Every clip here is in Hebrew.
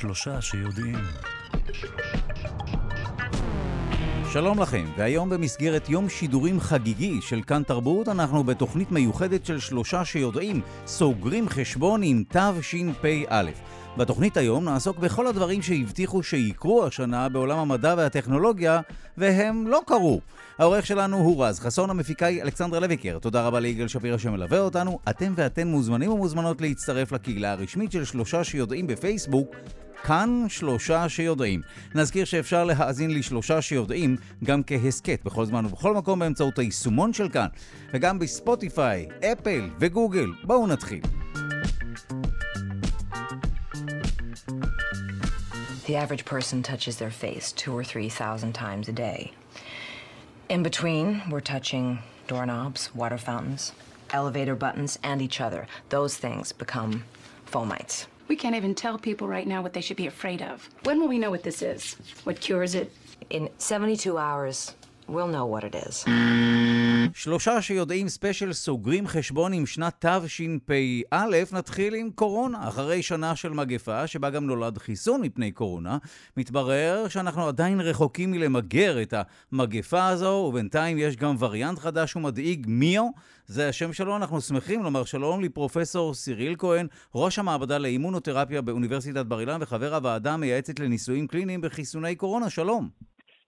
שלושה שיודעים. שלום לכם, והיום במסגרת יום שידורים חגיגי של כאן תרבות, אנחנו בתוכנית מיוחדת של שלושה שיודעים, סוגרים חשבון עם תשפ"א. בתוכנית היום נעסוק בכל הדברים שהבטיחו שיקרו השנה בעולם המדע והטכנולוגיה, והם לא קרו. העורך שלנו הוא רז חסון, המפיקה היא אלכסנדרה לויקר. תודה רבה ליגאל שפירא שמלווה אותנו. אתם ואתן מוזמנים ומוזמנות להצטרף לקהילה הרשמית של שלושה שיודעים בפייסבוק. כאן שלושה שיודעים. נזכיר שאפשר להאזין לשלושה שיודעים גם כהסכת בכל זמן ובכל מקום באמצעות היישומון של כאן, וגם בספוטיפיי, אפל וגוגל. בואו נתחיל. The average person touches their face two or three thousand times a day. In between, we're touching doorknobs, water fountains, elevator buttons, and each other. Those things become fomites. We can't even tell people right now what they should be afraid of. When will we know what this is? What cures it? In 72 hours, we'll know what it is. שלושה שיודעים ספיישל סוגרים חשבון עם שנת תשפ"א, נתחיל עם קורונה. אחרי שנה של מגפה, שבה גם נולד חיסון מפני קורונה, מתברר שאנחנו עדיין רחוקים מלמגר את המגפה הזו, ובינתיים יש גם וריאנט חדש ומדאיג, מיו. זה השם שלו, אנחנו שמחים לומר שלום לפרופסור סיריל כהן, ראש המעבדה לאימונותרפיה באוניברסיטת בר אילן וחבר הוועדה המייעצת לניסויים קליניים בחיסוני קורונה. שלום.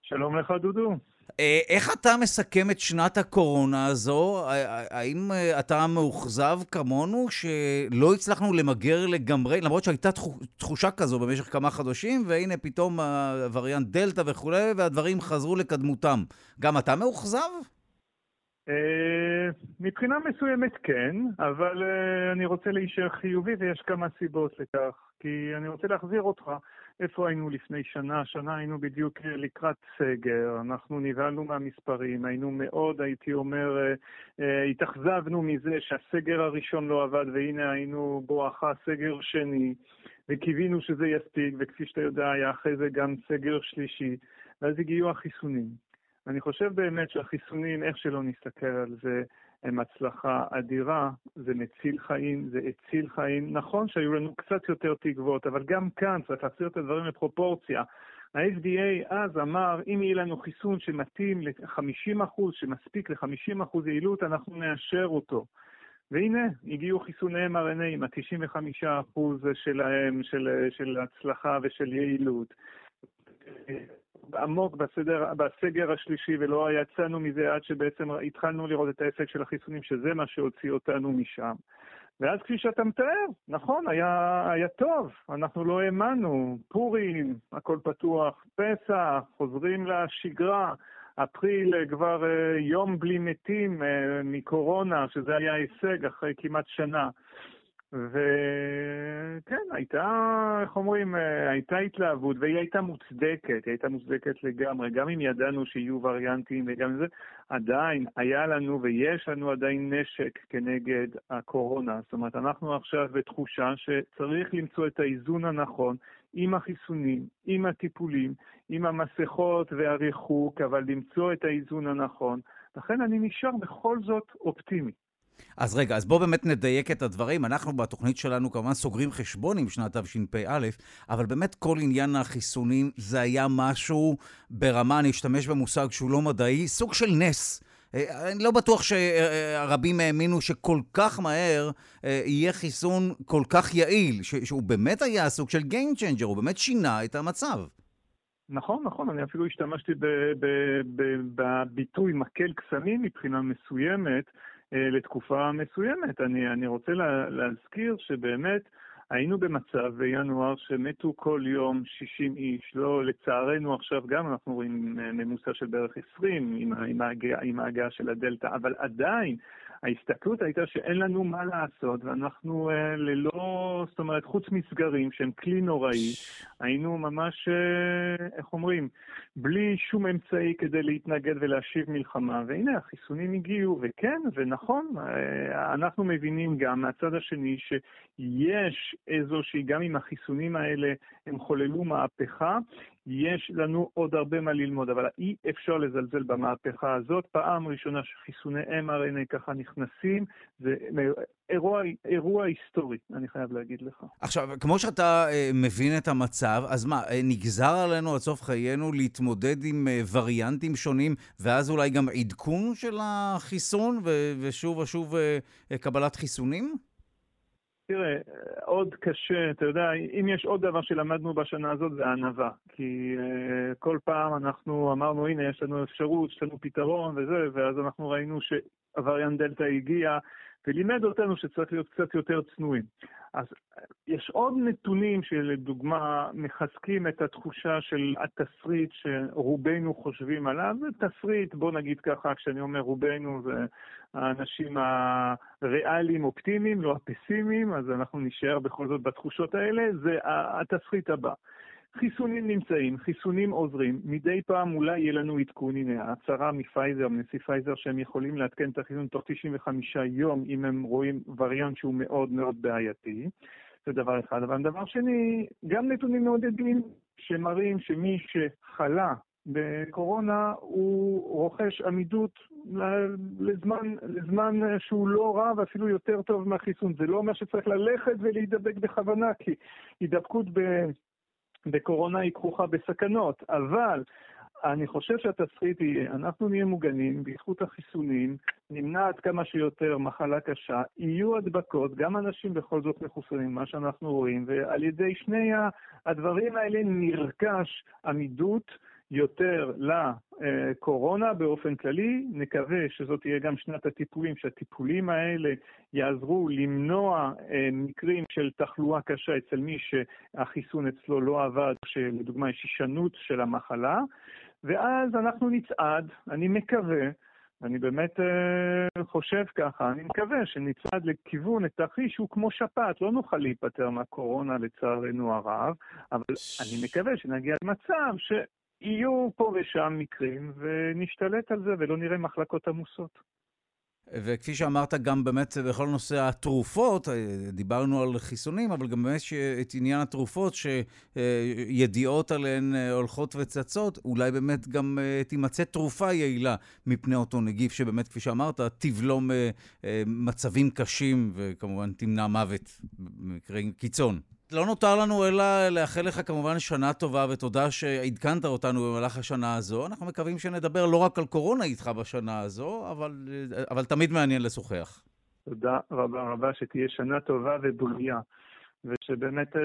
שלום לך, דודו. אה, איך אתה מסכם את שנת הקורונה הזו? האם אה, אתה מאוכזב כמונו שלא הצלחנו למגר לגמרי, למרות שהייתה תחושה כזו במשך כמה חודשים, והנה פתאום הווריאנט דלתא וכולי, והדברים חזרו לקדמותם. גם אתה מאוכזב? אה, מבחינה מסוימת כן, אבל אני רוצה להישאר חיובי ויש כמה סיבות לכך. כי אני רוצה להחזיר אותך איפה היינו לפני שנה? שנה היינו בדיוק לקראת סגר, אנחנו נבהלנו מהמספרים, היינו מאוד, הייתי אומר, אה, אה, התאכזבנו מזה שהסגר הראשון לא עבד, והנה היינו בואכה סגר שני, וקיווינו שזה יספיק, וכפי שאתה יודע, היה אחרי זה גם סגר שלישי, ואז הגיעו החיסונים. אני חושב באמת שהחיסונים, איך שלא נסתכל על זה, הם הצלחה אדירה, זה מציל חיים, זה הציל חיים. נכון שהיו לנו קצת יותר תקוות, אבל גם כאן צריך להחזיר את הדברים לפרופורציה. ה-FDA אז אמר, אם יהיה לנו חיסון שמתאים ל-50%, שמספיק ל-50% יעילות, אנחנו נאשר אותו. והנה, הגיעו חיסוני mRNA עם ה-95% שלהם, של, של הצלחה ושל יעילות. עמוק בסדר, בסגר השלישי ולא יצאנו מזה עד שבעצם התחלנו לראות את ההישג של החיסונים, שזה מה שהוציא אותנו משם. ואז כפי שאתה מתאר, נכון, היה, היה טוב, אנחנו לא האמנו, פורים, הכל פתוח, פסח, חוזרים לשגרה, אפריל כבר אה, יום בלי מתים אה, מקורונה, שזה היה הישג אחרי כמעט שנה. וכן, הייתה, איך אומרים, הייתה התלהבות, והיא הייתה מוצדקת, היא הייתה מוצדקת לגמרי, גם אם ידענו שיהיו וריאנטים וגם זה, עדיין היה לנו ויש לנו עדיין נשק כנגד הקורונה. זאת אומרת, אנחנו עכשיו בתחושה שצריך למצוא את האיזון הנכון עם החיסונים, עם הטיפולים, עם המסכות והריחוק, אבל למצוא את האיזון הנכון. לכן אני נשאר בכל זאת אופטימי. אז רגע, אז בואו באמת נדייק את הדברים. אנחנו בתוכנית שלנו כמובן סוגרים חשבון עם שנת תשפ"א, אבל באמת כל עניין החיסונים זה היה משהו ברמה, אני אשתמש במושג שהוא לא מדעי, סוג של נס. אה, אני לא בטוח שרבים האמינו שכל כך מהר אה, יהיה חיסון כל כך יעיל, שהוא באמת היה סוג של Game Changer, הוא באמת שינה את המצב. נכון, נכון, אני אפילו השתמשתי בביטוי מקל קסמים מבחינה מסוימת. אה, לתקופה מסוימת. אני, אני רוצה לה, להזכיר שבאמת היינו במצב בינואר שמתו כל יום 60 איש, לא לצערנו עכשיו גם אנחנו רואים אה, ממוצע של בערך 20 עם, עם ההגעה של הדלתא, אבל עדיין ההסתכלות הייתה שאין לנו מה לעשות, ואנחנו אה, ללא, זאת אומרת, חוץ מסגרים שהם כלי נוראי, היינו ממש, אה, איך אומרים, בלי שום אמצעי כדי להתנגד ולהשיב מלחמה. והנה, החיסונים הגיעו, וכן, ונכון, אה, אנחנו מבינים גם מהצד השני שיש איזושהי, גם אם החיסונים האלה הם חוללו מהפכה, יש לנו עוד הרבה מה ללמוד, אבל אי אפשר לזלזל במהפכה הזאת. פעם ראשונה שחיסוני mRNA ככה נכנסים, זה אירוע, אירוע היסטורי, אני חייב להגיד לך. עכשיו, כמו שאתה אה, מבין את המצב, אז מה, אה, נגזר עלינו עד סוף חיינו להתמודד עם אה, וריאנטים שונים, ואז אולי גם עדכון של החיסון, ושוב ושוב קבלת חיסונים? תראה, עוד קשה, אתה יודע, אם יש עוד דבר שלמדנו בשנה הזאת זה ענווה. כי uh, כל פעם אנחנו אמרנו, הנה, יש לנו אפשרות, יש לנו פתרון וזה, ואז אנחנו ראינו שהווריאנט דלתא הגיע, ולימד אותנו שצריך להיות קצת יותר צנועים. אז יש עוד נתונים שלדוגמה מחזקים את התחושה של התסריט שרובנו חושבים עליו. זה תסריט, בוא נגיד ככה, כשאני אומר רובנו זה האנשים הריאליים אופטימיים, לא הפסימיים, אז אנחנו נשאר בכל זאת בתחושות האלה, זה התסריט הבא. חיסונים נמצאים, חיסונים עוזרים, מדי פעם אולי יהיה לנו עדכון, הנה ההצהרה מפייזר, מנשיא פייזר, שהם יכולים לעדכן את החיסון תוך 95 יום אם הם רואים וריאנט שהוא מאוד מאוד בעייתי, זה דבר אחד. אבל דבר שני, גם נתונים מעודדים שמראים שמי שחלה בקורונה הוא רוכש עמידות לזמן, לזמן שהוא לא רע ואפילו יותר טוב מהחיסון. זה לא אומר שצריך ללכת ולהידבק בכוונה, כי הידבקות. בקורונה היא כרוכה בסכנות, אבל אני חושב שהתסריט יהיה, אנחנו נהיה מוגנים בזכות החיסונים, נמנע עד כמה שיותר מחלה קשה, יהיו הדבקות, גם אנשים בכל זאת מחוסנים, מה שאנחנו רואים, ועל ידי שני הדברים האלה נרכש עמידות יותר לקורונה באופן כללי. נקווה שזאת תהיה גם שנת הטיפולים, שהטיפולים האלה יעזרו למנוע אה, מקרים של תחלואה קשה אצל מי שהחיסון אצלו לא עבד, שלדוגמה יש הישנות של המחלה, ואז אנחנו נצעד, אני מקווה, אני באמת אה, חושב ככה, אני מקווה שנצעד לכיוון, את תרחיש שהוא כמו שפעת, לא נוכל להיפטר מהקורונה לצערנו הרב, אבל אני מקווה שנגיע למצב ש... יהיו פה ושם מקרים, ונשתלט על זה ולא נראה מחלקות עמוסות. וכפי שאמרת, גם באמת בכל נושא התרופות, אה, דיברנו על חיסונים, אבל גם באמת את עניין התרופות, שידיעות עליהן אה, הולכות וצצות, אולי באמת גם אה, תימצא תרופה יעילה מפני אותו נגיף, שבאמת, כפי שאמרת, תבלום מצבים קשים, וכמובן תמנע מוות במקרי קיצון. לא נותר לנו אלא לאחל לך כמובן שנה טובה, ותודה שעדכנת אותנו במהלך השנה הזו. אנחנו מקווים שנדבר לא רק על קורונה איתך בשנה הזו, אבל, אבל תמיד מעניין לשוחח. תודה רבה רבה, שתהיה שנה טובה ובריאה, ושבאמת אה,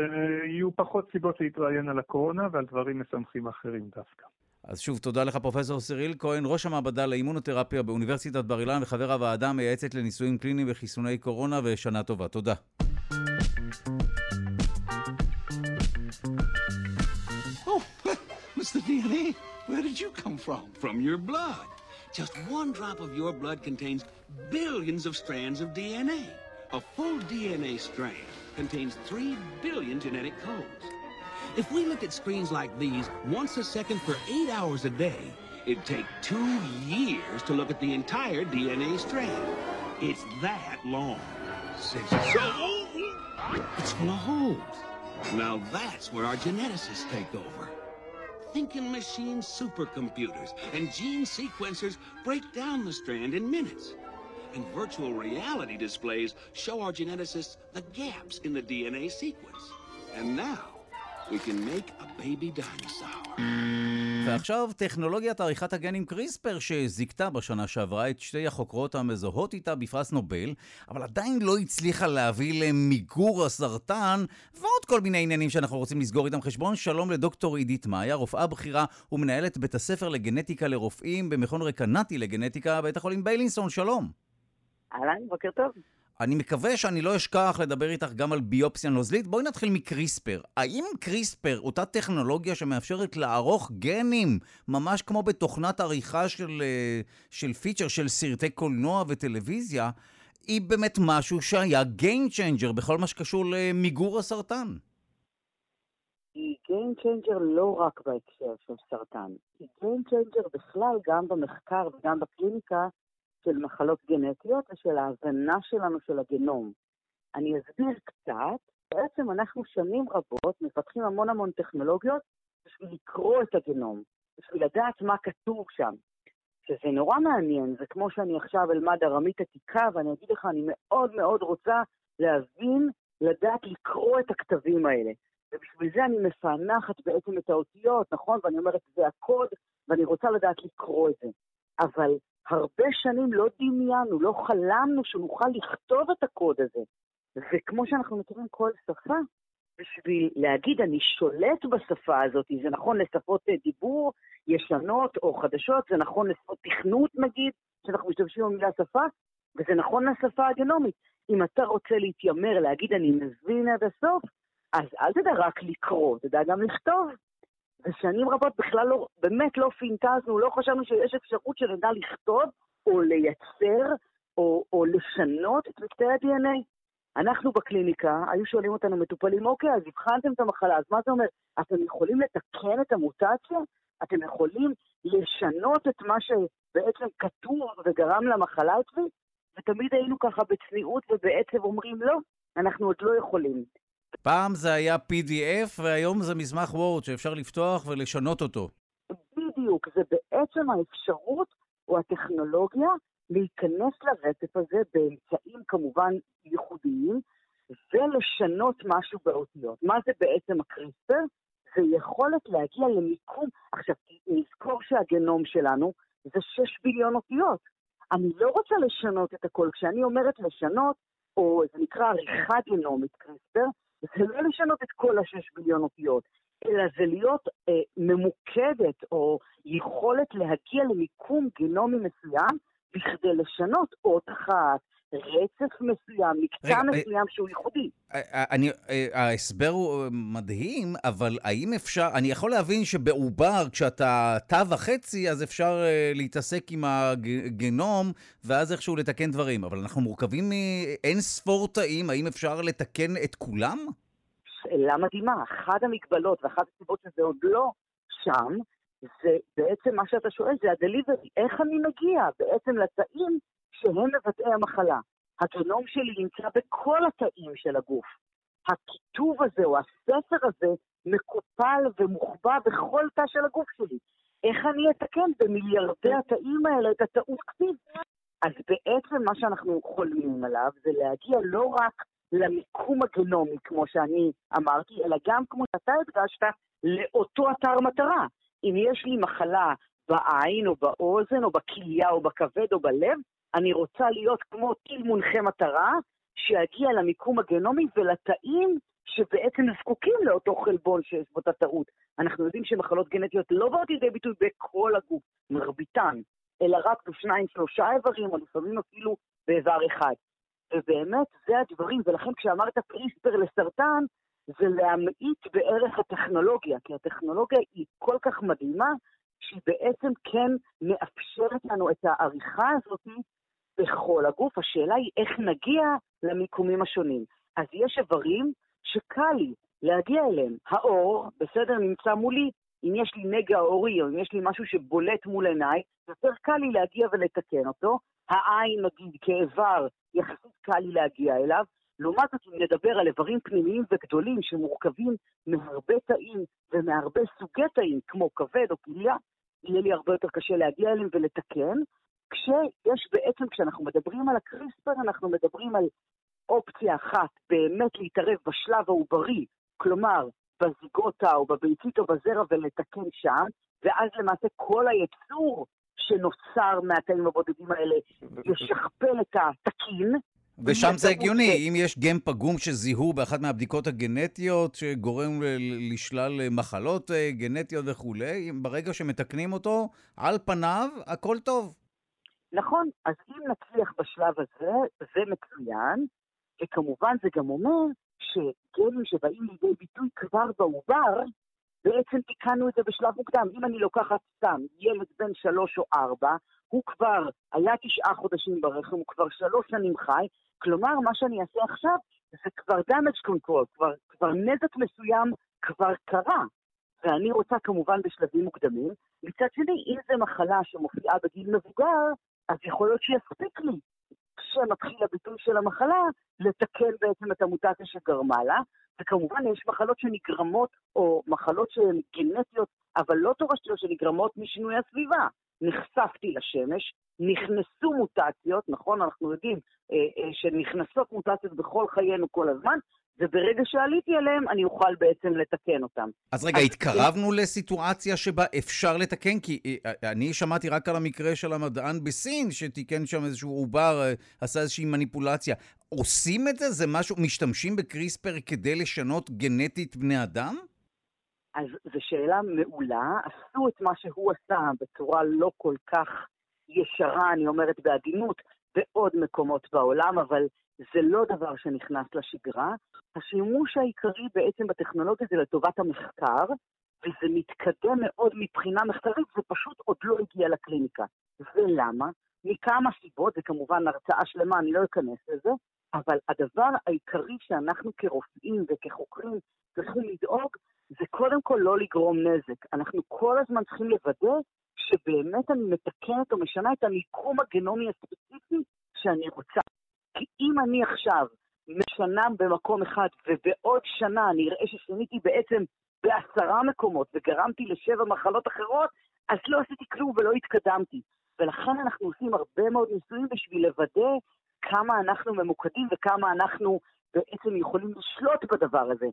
יהיו פחות סיבות להתראיין על הקורונה ועל דברים משמחים אחרים דווקא. אז שוב, תודה לך, פרופ' סיריל כהן, ראש המעבדה לאימונותרפיה באוניברסיטת בר אילן וחבר הוועדה המייעצת לניסויים קליניים וחיסוני קורונה, ושנה טובה. תודה. Mr. DNA, where did you come from? From your blood. Just one drop of your blood contains billions of strands of DNA. A full DNA strand contains 3 billion genetic codes. If we look at screens like these once a second for eight hours a day, it'd take two years to look at the entire DNA strand. It's that long. So, it's full of holes. Now that's where our geneticists take over. Thinking machine supercomputers and gene sequencers break down the strand in minutes. And virtual reality displays show our geneticists the gaps in the DNA sequence. And now, we can make a baby dinosaur. ועכשיו טכנולוגיית עריכת הגנים קריספר שזיכתה בשנה שעברה את שתי החוקרות המזוהות איתה בפרס נובל, אבל עדיין לא הצליחה להביא למיגור הסרטן ועוד כל מיני עניינים שאנחנו רוצים לסגור איתם חשבון. שלום לדוקטור עידית מאיה, רופאה בכירה ומנהלת בית הספר לגנטיקה לרופאים במכון רקנטי לגנטיקה בית החולים ביילינסון, שלום. אהלן, בוקר טוב. אני מקווה שאני לא אשכח לדבר איתך גם על ביופסיה נוזלית. בואי נתחיל מקריספר. האם קריספר, אותה טכנולוגיה שמאפשרת לערוך גנים, ממש כמו בתוכנת עריכה של, אה, של פיצ'ר, של סרטי קולנוע וטלוויזיה, היא באמת משהו שהיה Game Changer בכל מה שקשור למיגור הסרטן? היא Game Changer לא רק בהקשר של סרטן, היא Game Changer בכלל גם במחקר וגם בקליניקה של מחלות גנטיות ושל ההבנה שלנו של הגנום. אני אסביר קצת. בעצם אנחנו שנים רבות מפתחים המון המון טכנולוגיות בשביל לקרוא את הגנום, בשביל לדעת מה כתוב שם. שזה נורא מעניין, זה כמו שאני עכשיו אלמד ארמית עתיקה, ואני אגיד לך, אני מאוד מאוד רוצה להבין, לדעת לקרוא את הכתבים האלה. ובשביל זה אני מפענחת בעצם את האותיות, נכון? ואני אומרת, זה הקוד, ואני רוצה לדעת לקרוא את זה. אבל הרבה שנים לא דמיינו, לא חלמנו שנוכל לכתוב את הקוד הזה. וכמו שאנחנו מכירים כל שפה, בשביל להגיד אני שולט בשפה הזאת, זה נכון לשפות דיבור ישנות או חדשות, זה נכון לשפות תכנות נגיד, שאנחנו משתמשים במילה שפה, וזה נכון לשפה הגנומית. אם אתה רוצה להתיימר, להגיד אני מבין עד הסוף, אז אל תדע רק לקרוא, תדע גם לכתוב. ושנים רבות בכלל לא, באמת לא פינטזנו, לא חשבנו שיש אפשרות שנדע לכתוב או לייצר או, או לשנות את מקטעי ה-DNA. אנחנו בקליניקה, היו שואלים אותנו מטופלים, אוקיי, אז הבחנתם את המחלה, אז מה זה אומר? אתם יכולים לתקן את המוטציה? אתם יכולים לשנות את מה שבעצם כתוב וגרם למחלה אצלי? ותמיד היינו ככה בצניעות ובעצב אומרים, לא, אנחנו עוד לא יכולים. פעם זה היה PDF והיום זה מסמך וורד שאפשר לפתוח ולשנות אותו. בדיוק, זה בעצם האפשרות או הטכנולוגיה להיכנס לרצף הזה באמצעים כמובן ייחודיים ולשנות משהו באותיות. מה זה בעצם הקריספר? זה יכולת להגיע למיקום. עכשיו, נזכור שהגנום שלנו זה 6 ביליון אותיות. אני לא רוצה לשנות את הכל. כשאני אומרת לשנות, או זה נקרא עריכה גנומית קריספר, זה לא לשנות את כל השש ביליון אותיות, אלא זה להיות אה, ממוקדת או יכולת להגיע למיקום גנומי מסוים בכדי לשנות אות אחת, רצף מסוים, מקצע רגע, מסוים שהוא ייחודי. אה, אני, אה, ההסבר הוא מדהים, אבל האם אפשר, אני יכול להבין שבעובר, כשאתה תא וחצי, אז אפשר אה, להתעסק עם הגנום, ואז איכשהו לתקן דברים, אבל אנחנו מורכבים מאין ספור תאים, האם אפשר לתקן את כולם? שאלה מדהימה. אחת המגבלות ואחת הסיבות שזה עוד לא שם, זה בעצם מה שאתה שואל, זה הדליברי. איך אני מגיע בעצם לתאים שהם מבטאי המחלה. הגנום שלי נמצא בכל התאים של הגוף. הכיתוב הזה או הספר הזה מקופל ומוחבא בכל תא של הגוף שלי. איך אני אתקן במיליארדי התאים האלה את הטעות כתיב? אז בעצם מה שאנחנו חולמים עליו זה להגיע לא רק למיקום הגנומי, כמו שאני אמרתי, אלא גם, כמו שאתה הדגשת, לאותו אתר מטרה. אם יש לי מחלה בעין או באוזן או בכליה או בכבד או בלב, אני רוצה להיות כמו טיל מונחה מטרה, שיגיע למיקום הגנומי ולתאים שבעצם זקוקים לאותו חלבון שיש בו את הטעות. אנחנו יודעים שמחלות גנטיות לא באות לידי ביטוי בכל הגוף, מרביתן, אלא רק בשניים, שלושה איברים, או לפעמים אפילו באיבר אחד. ובאמת, זה הדברים, ולכן כשאמרת קריספר לסרטן, זה להמעיט בערך הטכנולוגיה, כי הטכנולוגיה היא כל כך מדהימה, שהיא בעצם כן מאפשרת לנו את העריכה הזאת בכל הגוף. השאלה היא איך נגיע למיקומים השונים. אז יש איברים שקל לי להגיע אליהם. האור, בסדר, נמצא מולי. אם יש לי נגע עורי, או אם יש לי משהו שבולט מול עיניי, יותר קל לי להגיע ולתקן אותו. העין, נגיד, כאיבר, יחסית קל לי להגיע אליו. לעומת זאת, אם נדבר על איברים פנימיים וגדולים שמורכבים מהרבה תאים ומהרבה סוגי תאים, כמו כבד או כליה, יהיה לי הרבה יותר קשה להגיע אליהם ולתקן. כשיש בעצם, כשאנחנו מדברים על הקריספר, אנחנו מדברים על אופציה אחת, באמת להתערב בשלב העוברי, כלומר, בזיגוטה או בביצית או בזרע ולתקן שם, ואז למעשה כל היצור שנוצר מהתאים הבודדים האלה ישכפל את התקין. ושם זה הגיוני, אם יש גן פגום שזיהו באחת מהבדיקות הגנטיות שגורם לשלל מחלות אה, גנטיות וכולי, ברגע שמתקנים אותו, על פניו הכל טוב. נכון, אז אם נצליח בשלב הזה, זה מצוין, וכמובן זה גם אומר שגנים שבאים לידי ביטוי כבר בעובר, בעצם תיקנו את זה בשלב מוקדם. אם אני לוקחת סתם ילד בן שלוש או ארבע, הוא כבר היה תשעה חודשים ברחם, הוא כבר שלוש שנים חי, כלומר, מה שאני אעשה עכשיו זה כבר damage control, כבר, כבר נזק מסוים כבר קרה. ואני רוצה כמובן בשלבים מוקדמים. מצד שני, אם זו מחלה שמופיעה בגיל מבוגר, אז יכול להיות שיספיק לי שמתחיל הביטוי של המחלה, לתקן בעצם את המוטציה שגרמה לה. וכמובן יש מחלות שנגרמות, או מחלות שהן גנטיות, אבל לא תורשתיות שנגרמות משינוי הסביבה. נחשפתי לשמש, נכנסו מוטציות, נכון? אנחנו יודעים אה, אה, שנכנסות מוטציות בכל חיינו כל הזמן, וברגע שעליתי עליהם, אני אוכל בעצם לתקן אותם. אז רגע, אז התקרבנו. לסיטואציה שבה אפשר לתקן? כי אה, אה, אני שמעתי רק על המקרה של המדען בסין, שתיקן שם איזשהו עובר, אה, עשה איזושהי מניפולציה. עושים את זה? זה משהו, משתמשים בקריספר כדי לשנות גנטית בני אדם? אז זו שאלה מעולה. עשו את מה שהוא עשה בצורה לא כל כך ישרה, אני אומרת בעדינות, בעוד מקומות בעולם, אבל זה לא דבר שנכנס לשגרה. השימוש העיקרי בעצם בטכנולוגיה זה לטובת המחקר, וזה מתקדם מאוד מבחינה מחקרית, זה פשוט עוד לא הגיע לקליניקה. ולמה? מכמה סיבות, זה כמובן הרצאה שלמה, אני לא אכנס לזה, אבל הדבר העיקרי שאנחנו כרופאים וכחוקרים צריכים לדאוג, זה קודם כל לא לגרום נזק. אנחנו כל הזמן צריכים לוודא שבאמת אני מתקנת או משנה את המיקום הגנומי הספציפי שאני רוצה. כי אם אני עכשיו משנה במקום אחד ובעוד שנה אני אראה ששיניתי בעצם בעשרה מקומות וגרמתי לשבע מחלות אחרות, אז לא עשיתי כלום ולא התקדמתי. ולכן אנחנו עושים הרבה מאוד ניסויים בשביל לוודא כמה אנחנו ממוקדים וכמה אנחנו בעצם יכולים לשלוט בדבר הזה.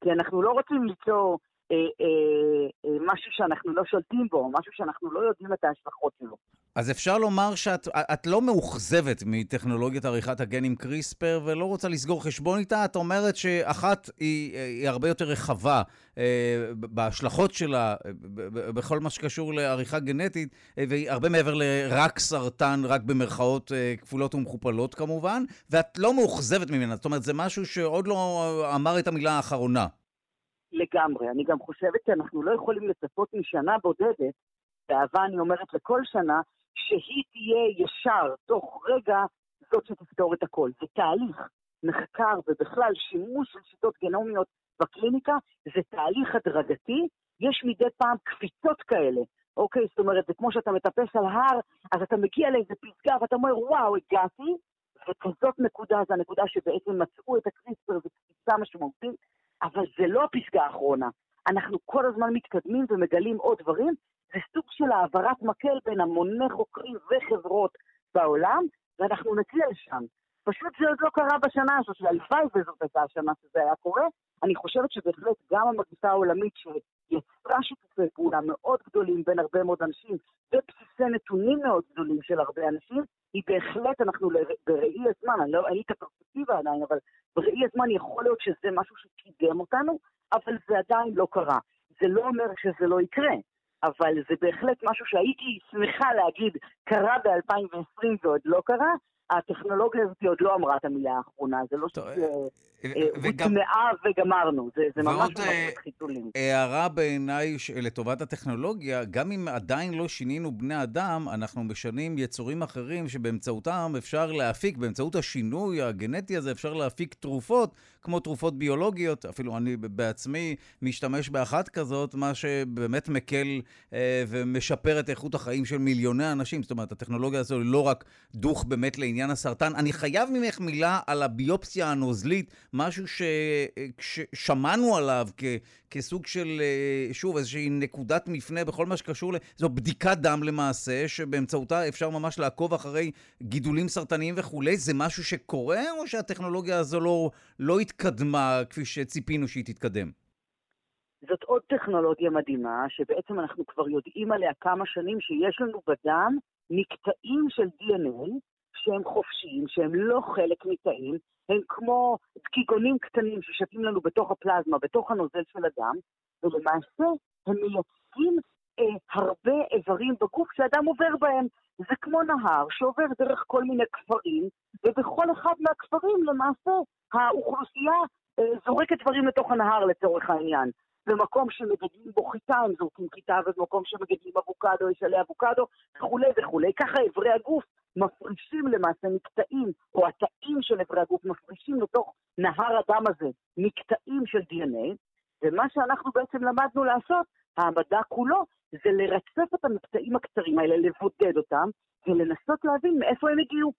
כי אנחנו לא רוצים ליצור אה, אה, אה, משהו שאנחנו לא שולטים בו, משהו שאנחנו לא יודעים את ההשלכות שלו. אז אפשר לומר שאת לא מאוכזבת מטכנולוגיית עריכת הגנים קריספר ולא רוצה לסגור חשבון איתה, את אומרת שאחת היא, היא הרבה יותר רחבה אה, בהשלכות שלה, בכל מה שקשור לעריכה גנטית, והיא הרבה מעבר לרק סרטן, רק במרכאות אה, כפולות ומכופלות כמובן, ואת לא מאוכזבת ממנה, זאת אומרת, זה משהו שעוד לא אמר את המילה האחרונה. לגמרי. אני גם חושבת שאנחנו לא יכולים לצפות משנה בודדת, באהבה אני אומרת לכל שנה, שהיא תהיה ישר, תוך רגע, זאת שתפתור את הכל. זה תהליך מחקר ובכלל שימוש של שיטות גנומיות בקליניקה, זה תהליך הדרגתי, יש מדי פעם קפיצות כאלה. אוקיי, זאת אומרת, זה כמו שאתה מטפס על הר, אז אתה מגיע לאיזה פסגה ואתה אומר, וואו, הגעתי, וכזאת נקודה, זו הנקודה שבעצם מצאו את הקריספר, זו קפיצה משמעותית, אבל זה לא הפסגה האחרונה. אנחנו כל הזמן מתקדמים ומגלים עוד דברים, זה סוג של העברת מקל בין המוני חוקרים וחברות בעולם, ואנחנו נציע לשם. פשוט זה עוד לא קרה בשנה הזאת, והלוואי וזאת הייתה השנה שזה היה קורה. אני חושבת שבהחלט גם המגפה העולמית שיצרה שיתופי פעולה מאוד גדולים בין הרבה מאוד אנשים, ובסיסי נתונים מאוד גדולים של הרבה אנשים, היא בהחלט, אנחנו בראי הזמן, אני לא, אין לי את הפרספקטיבה עדיין, אבל בראי הזמן יכול להיות שזה משהו שקידם אותנו, אבל זה עדיין לא קרה. זה לא אומר שזה לא יקרה. אבל זה בהחלט משהו שהייתי שמחה להגיד קרה ב-2020 ועוד לא קרה. הטכנולוגיה הזאת עוד לא אמרה את המילה האחרונה, זה לא שהוטמעה וגמרנו, זה, זה ממש ממש אה, חיתולים. הערה בעיניי לטובת הטכנולוגיה, גם אם עדיין לא שינינו בני אדם, אנחנו משנים יצורים אחרים שבאמצעותם אפשר להפיק, באמצעות השינוי הגנטי הזה אפשר להפיק תרופות, כמו תרופות ביולוגיות, אפילו אני בעצמי משתמש באחת כזאת, מה שבאמת מקל אה, ומשפר את איכות החיים של מיליוני אנשים. זאת אומרת, הטכנולוגיה הזו היא לא רק דוך באמת לעניין הסרטן. אני חייב ממך מילה על הביופסיה הנוזלית, משהו ששמענו עליו כ, כסוג של, אה, שוב, איזושהי נקודת מפנה בכל מה שקשור ל... זו בדיקת דם למעשה, שבאמצעותה אפשר ממש לעקוב אחרי גידולים סרטניים וכולי. זה משהו שקורה, או שהטכנולוגיה הזו לא, לא התקדמה כפי שציפינו שהיא תתקדם? זאת עוד טכנולוגיה מדהימה, שבעצם אנחנו כבר יודעים עליה כמה שנים שיש לנו בדם מקטעים של DNA שהם חופשיים, שהם לא חלק מתאים, הם כמו דגיגונים קטנים ששתים לנו בתוך הפלזמה, בתוך הנוזל של הדם, ולמעשה הם מייצגים אה, הרבה איברים בגוף שאדם עובר בהם. זה כמו נהר שעובר דרך כל מיני כפרים, ובכל אחד מהכפרים למעשה האוכלוסייה אה, זורקת דברים לתוך הנהר לצורך העניין. במקום שמגדלים בו חיטה, הם זורקים חיטה, ובמקום שמגדלים אבוקדו, יש עליה אבוקדו, וכולי וכולי. ככה אברי הגוף מפרישים למעשה מקטעים, או התאים של אברי הגוף מפרישים לתוך נהר הדם הזה מקטעים של DNA, ומה שאנחנו בעצם למדנו לעשות, המדע כולו, זה לרצף את המקטעים הקצרים האלה, לבודד אותם, ולנסות להבין מאיפה הם הגיעו.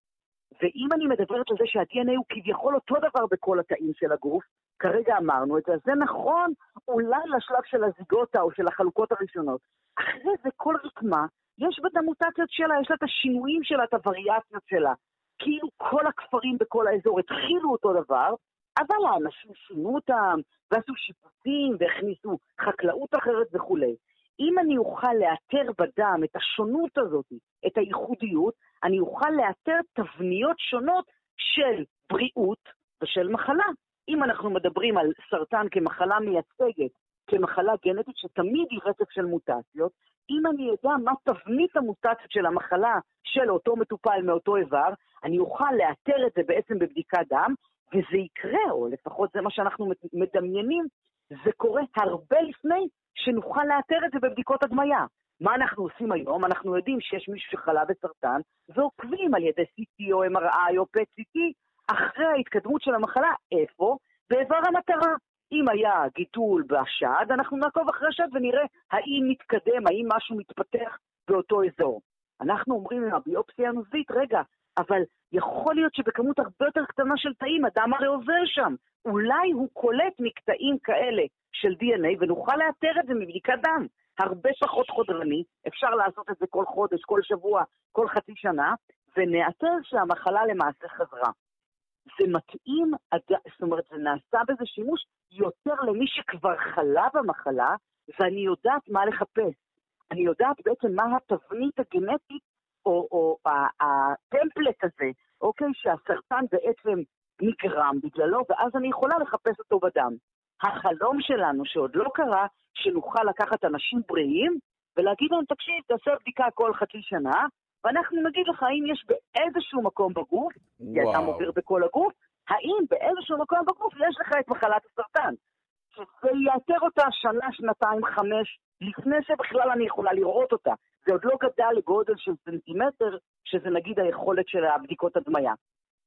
ואם אני מדברת על זה שה-DNA הוא כביכול אותו דבר בכל התאים של הגוף, כרגע אמרנו את זה, אז זה נכון אולי לשלב של הזיגוטה או של החלוקות הראשונות. אחרי זה כל רקמה, יש בה את המוטציות שלה, יש לה את השינויים שלה, את הווריאציות שלה. כאילו כל הכפרים בכל האזור התחילו אותו דבר, אבל האנשים שינו אותם, ועשו שיפוצים, והכניסו חקלאות אחרת וכולי. אם אני אוכל לאתר בדם את השונות הזאת, את הייחודיות, אני אוכל לאתר תבניות שונות של בריאות ושל מחלה. אם אנחנו מדברים על סרטן כמחלה מייצגת, כמחלה גנטית שתמיד היא רצף של מוטציות, אם אני אדע מה תבנית המוטציות של המחלה של אותו מטופל מאותו איבר, אני אוכל לאתר את זה בעצם בבדיקת דם, וזה יקרה, או לפחות זה מה שאנחנו מדמיינים, זה קורה הרבה לפני שנוכל לאתר את זה בבדיקות הדמיה. מה אנחנו עושים היום? אנחנו יודעים שיש מישהו שחלה בסרטן, ועוקבים על ידי CT או MRI או PET-CT אחרי ההתקדמות של המחלה, איפה? באיבר המטרה. אם היה גידול בשד, אנחנו נעקוב אחרי השד ונראה האם מתקדם, האם משהו מתפתח באותו אזור. אנחנו אומרים עם הביופסיה הנוזלית, רגע, אבל יכול להיות שבכמות הרבה יותר קטנה של תאים, אדם הרי עובר שם. אולי הוא קולט מקטעים כאלה של DNA ונוכל לאתר את זה מבדיקת דם. הרבה פחות חודרני, אפשר לעשות את זה כל חודש, כל שבוע, כל חצי שנה, ונאתר שהמחלה למעשה חזרה. זה מתאים, זאת אומרת, זה נעשה בזה שימוש יותר למי שכבר חלה במחלה, ואני יודעת מה לחפש. אני יודעת בעצם מה התבנית הגנטית, או, או הטמפלט הזה, אוקיי, שהסרטן בעצם נגרם בגללו, ואז אני יכולה לחפש אותו בדם. החלום שלנו, שעוד לא קרה, שנוכל לקחת אנשים בריאים ולהגיד להם, תקשיב, תעשה בדיקה כל חצי שנה, ואנחנו נגיד לך האם יש באיזשהו מקום בגוף, כי אתה עובר בכל הגוף, האם באיזשהו מקום בגוף יש לך את מחלת הסרטן. שזה יאתר אותה שנה, שנתיים, חמש, לפני שבכלל אני יכולה לראות אותה. זה עוד לא גדל לגודל של סנטימטר, שזה נגיד היכולת של הבדיקות הדמיה.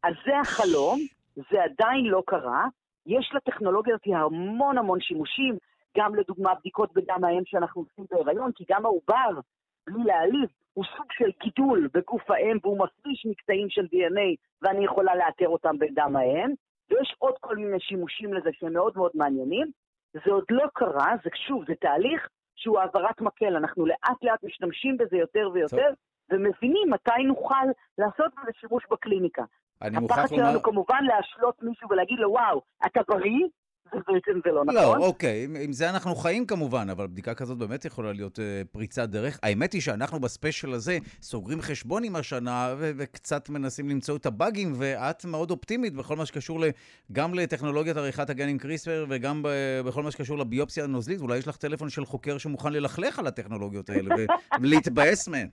אז זה החלום, זה עדיין לא קרה. יש לטכנולוגיה הזאת המון המון שימושים, גם לדוגמה בדיקות בדם האם שאנחנו עושים בהיריון, כי גם העובר, בלי להעליב, הוא סוג של גידול בגוף האם והוא מפריש מקטעים של DNA ואני יכולה לאתר אותם בדם האם, ויש עוד כל מיני שימושים לזה שהם מאוד מאוד מעניינים. זה עוד לא קרה, זה שוב, זה תהליך שהוא העברת מקל, אנחנו לאט לאט משתמשים בזה יותר ויותר, טוב. ומבינים מתי נוכל לעשות בזה שימוש בקליניקה. אני מוכרח לומר... הפחד שלנו כמובן להשלות מישהו ולהגיד לו, וואו, אתה בריא? בעצם זה לא נכון. לא, אוקיי, עם זה אנחנו חיים כמובן, אבל בדיקה כזאת באמת יכולה להיות uh, פריצת דרך. האמת היא שאנחנו בספיישל הזה סוגרים חשבון עם השנה ו- וקצת מנסים למצוא את הבאגים, ואת מאוד אופטימית בכל מה שקשור גם לטכנולוגיית עריכת הגנים קריספר וגם ב- בכל מה שקשור לביופסיה הנוזלית. אולי יש לך טלפון של חוקר שמוכן ללכלך על הטכנולוגיות האלה ולהתבאס מהן.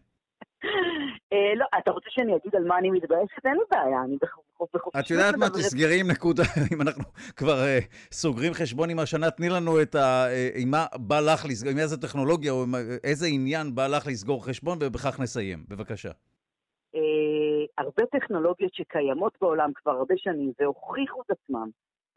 אה, לא, אתה רוצה שאני אגיד על מה אני מתבאסת? אין לי בעיה, אני בחופשיות. את יודעת מה, תסגרי עם נקודה, אם אנחנו כבר אה, סוגרים חשבון עם השנה, תני לנו את ה... אה, עם מה בא לך לסגור, עם איזה טכנולוגיה או איזה עניין בא לך לסגור חשבון, ובכך נסיים. בבקשה. הרבה טכנולוגיות שקיימות בעולם כבר הרבה שנים והוכיחו את עצמם,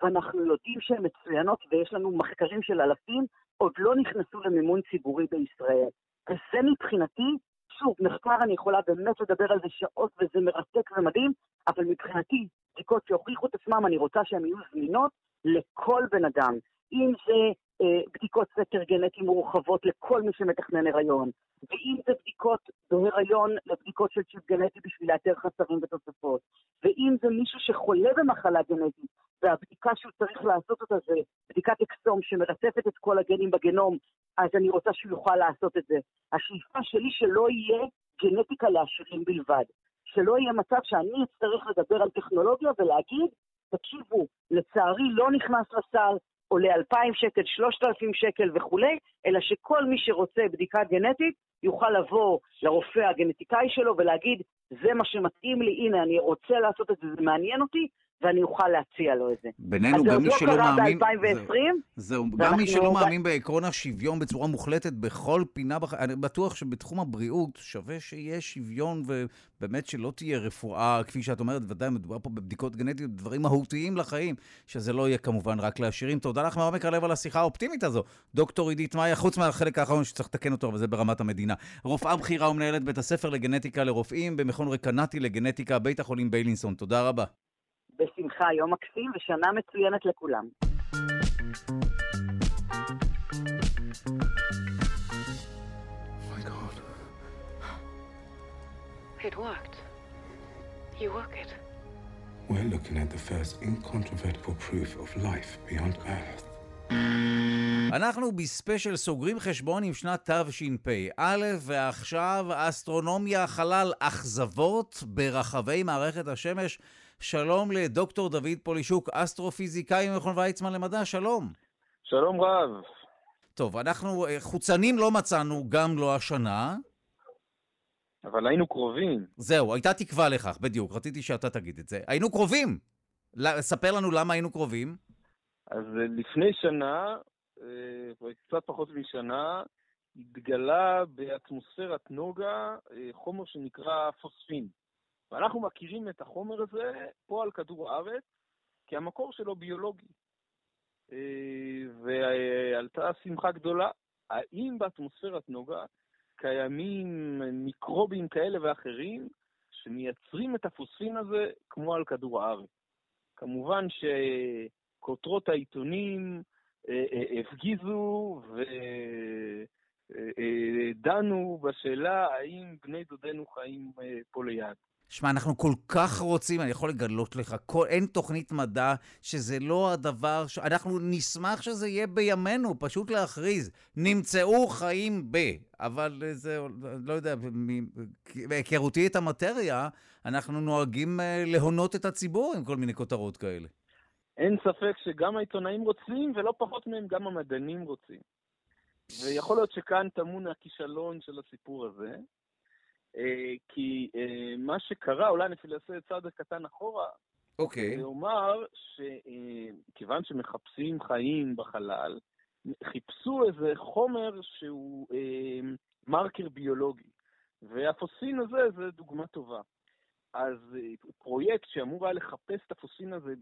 ואנחנו יודעים שהן מצוינות ויש לנו מחקרים של אלפים, עוד לא נכנסו למימון ציבורי בישראל. וזה מבחינתי שוב, מחקר אני יכולה באמת לדבר על זה שעות וזה מרתק ומדהים, אבל מבחינתי, בדיקות שהוכיחו את עצמם, אני רוצה שהן יהיו זמינות לכל בן אדם. אם זה אה, בדיקות סקר גנטי מורחבות לכל מי שמתכנן הריון, ואם זה בדיקות בהיריון לבדיקות של צ'יפ גנטי בשביל לאתר חסרים ותוספות, ואם זה מישהו שחולה במחלה גנטית, והבדיקה שהוא צריך לעשות אותה זה בדיקת אקסום שמרצפת את כל הגנים בגנום, אז אני רוצה שהוא יוכל לעשות את זה. השאיפה שלי שלא יהיה גנטיקה לעשירים בלבד. שלא יהיה מצב שאני אצטרך לדבר על טכנולוגיה ולהגיד, תקשיבו, לצערי לא נכנס לסל, עולה 2,000 שקל, 3,000 שקל וכולי, אלא שכל מי שרוצה בדיקה גנטית יוכל לבוא לרופא הגנטיקאי שלו ולהגיד, זה מה שמתאים לי, הנה, אני רוצה לעשות את זה, זה מעניין אותי, ואני אוכל להציע לו את זה. בינינו, גם מי שלא מאמין... אז זה עוד לא קרה ב-2020. זהו, גם מי שלא מאמין בעקרון השוויון בצורה מוחלטת בכל פינה, בח... אני בטוח שבתחום הבריאות שווה שיהיה שוויון ובאמת שלא תהיה רפואה, כפי שאת אומרת, ודאי מדובר פה בבדיקות גנטיות, דברים מהותיים לחיים, שזה לא יהיה כמובן רק לעשירים. תודה לך מעומק הלב על השיחה האופטימית הזו. דוקטור עידית מאיה, חוץ מהחלק האחרון שצריך לתקן אותו, אבל זה ברמת המדינה. רופאה בכירה ומנהלת בית הספר לגנטיקה לרופאים במכון רקנטי לגנטיקה, בית החולים ביילינסון. תודה רבה. בשמחה, יום מקסים ושנה מצוינת לכולם. It worked. You work it. We're looking at the first incontrovertible proof of life beyond Earth. אנחנו בספיישל סוגרים חשבון עם שנת תשפ"א, ועכשיו אסטרונומיה, חלל, אכזבות ברחבי מערכת השמש. שלום לדוקטור דוד פולישוק, אסטרופיזיקאי ממכון ויצמן למדע, שלום. שלום רב. טוב, אנחנו אה, חוצנים לא מצאנו, גם לא השנה. אבל היינו קרובים. זהו, הייתה תקווה לכך, בדיוק, רציתי שאתה תגיד את זה. היינו קרובים! ספר לנו למה היינו קרובים. אז אה, לפני שנה, אה, קצת פחות משנה, התגלה באטמוספירת נוגה חומר שנקרא פוספין. ואנחנו מכירים את החומר הזה פה על כדור הארץ, כי המקור שלו ביולוגי. אה, ועלתה שמחה גדולה, האם באטמוספירת נוגה קיימים מיקרובים כאלה ואחרים שמייצרים את הפוספין הזה כמו על כדור הארץ. כמובן שכותרות העיתונים אה, אה, הפגיזו ודנו בשאלה האם בני דודינו חיים פה ליד. שמע, אנחנו כל כך רוצים, אני יכול לגלות לך, כל, אין תוכנית מדע שזה לא הדבר, ש... אנחנו נשמח שזה יהיה בימינו, פשוט להכריז, נמצאו חיים ב... אבל זה, לא יודע, בהיכרותי את המטריה, אנחנו נוהגים אה, להונות את הציבור עם כל מיני כותרות כאלה. אין ספק שגם העיתונאים רוצים, ולא פחות מהם גם המדענים רוצים. ויכול להיות שכאן טמון הכישלון של הסיפור הזה. אה, כי אה, מה שקרה, אולי אני אפילו אעשה צעד קטן אחורה, אוקיי. זה אומר שכיוון אה, שמחפשים חיים בחלל, חיפשו איזה חומר שהוא מרקר ביולוגי, והפוסין הזה זה דוגמה טובה. אז פרויקט שאמור היה לחפש את הפוסין הזה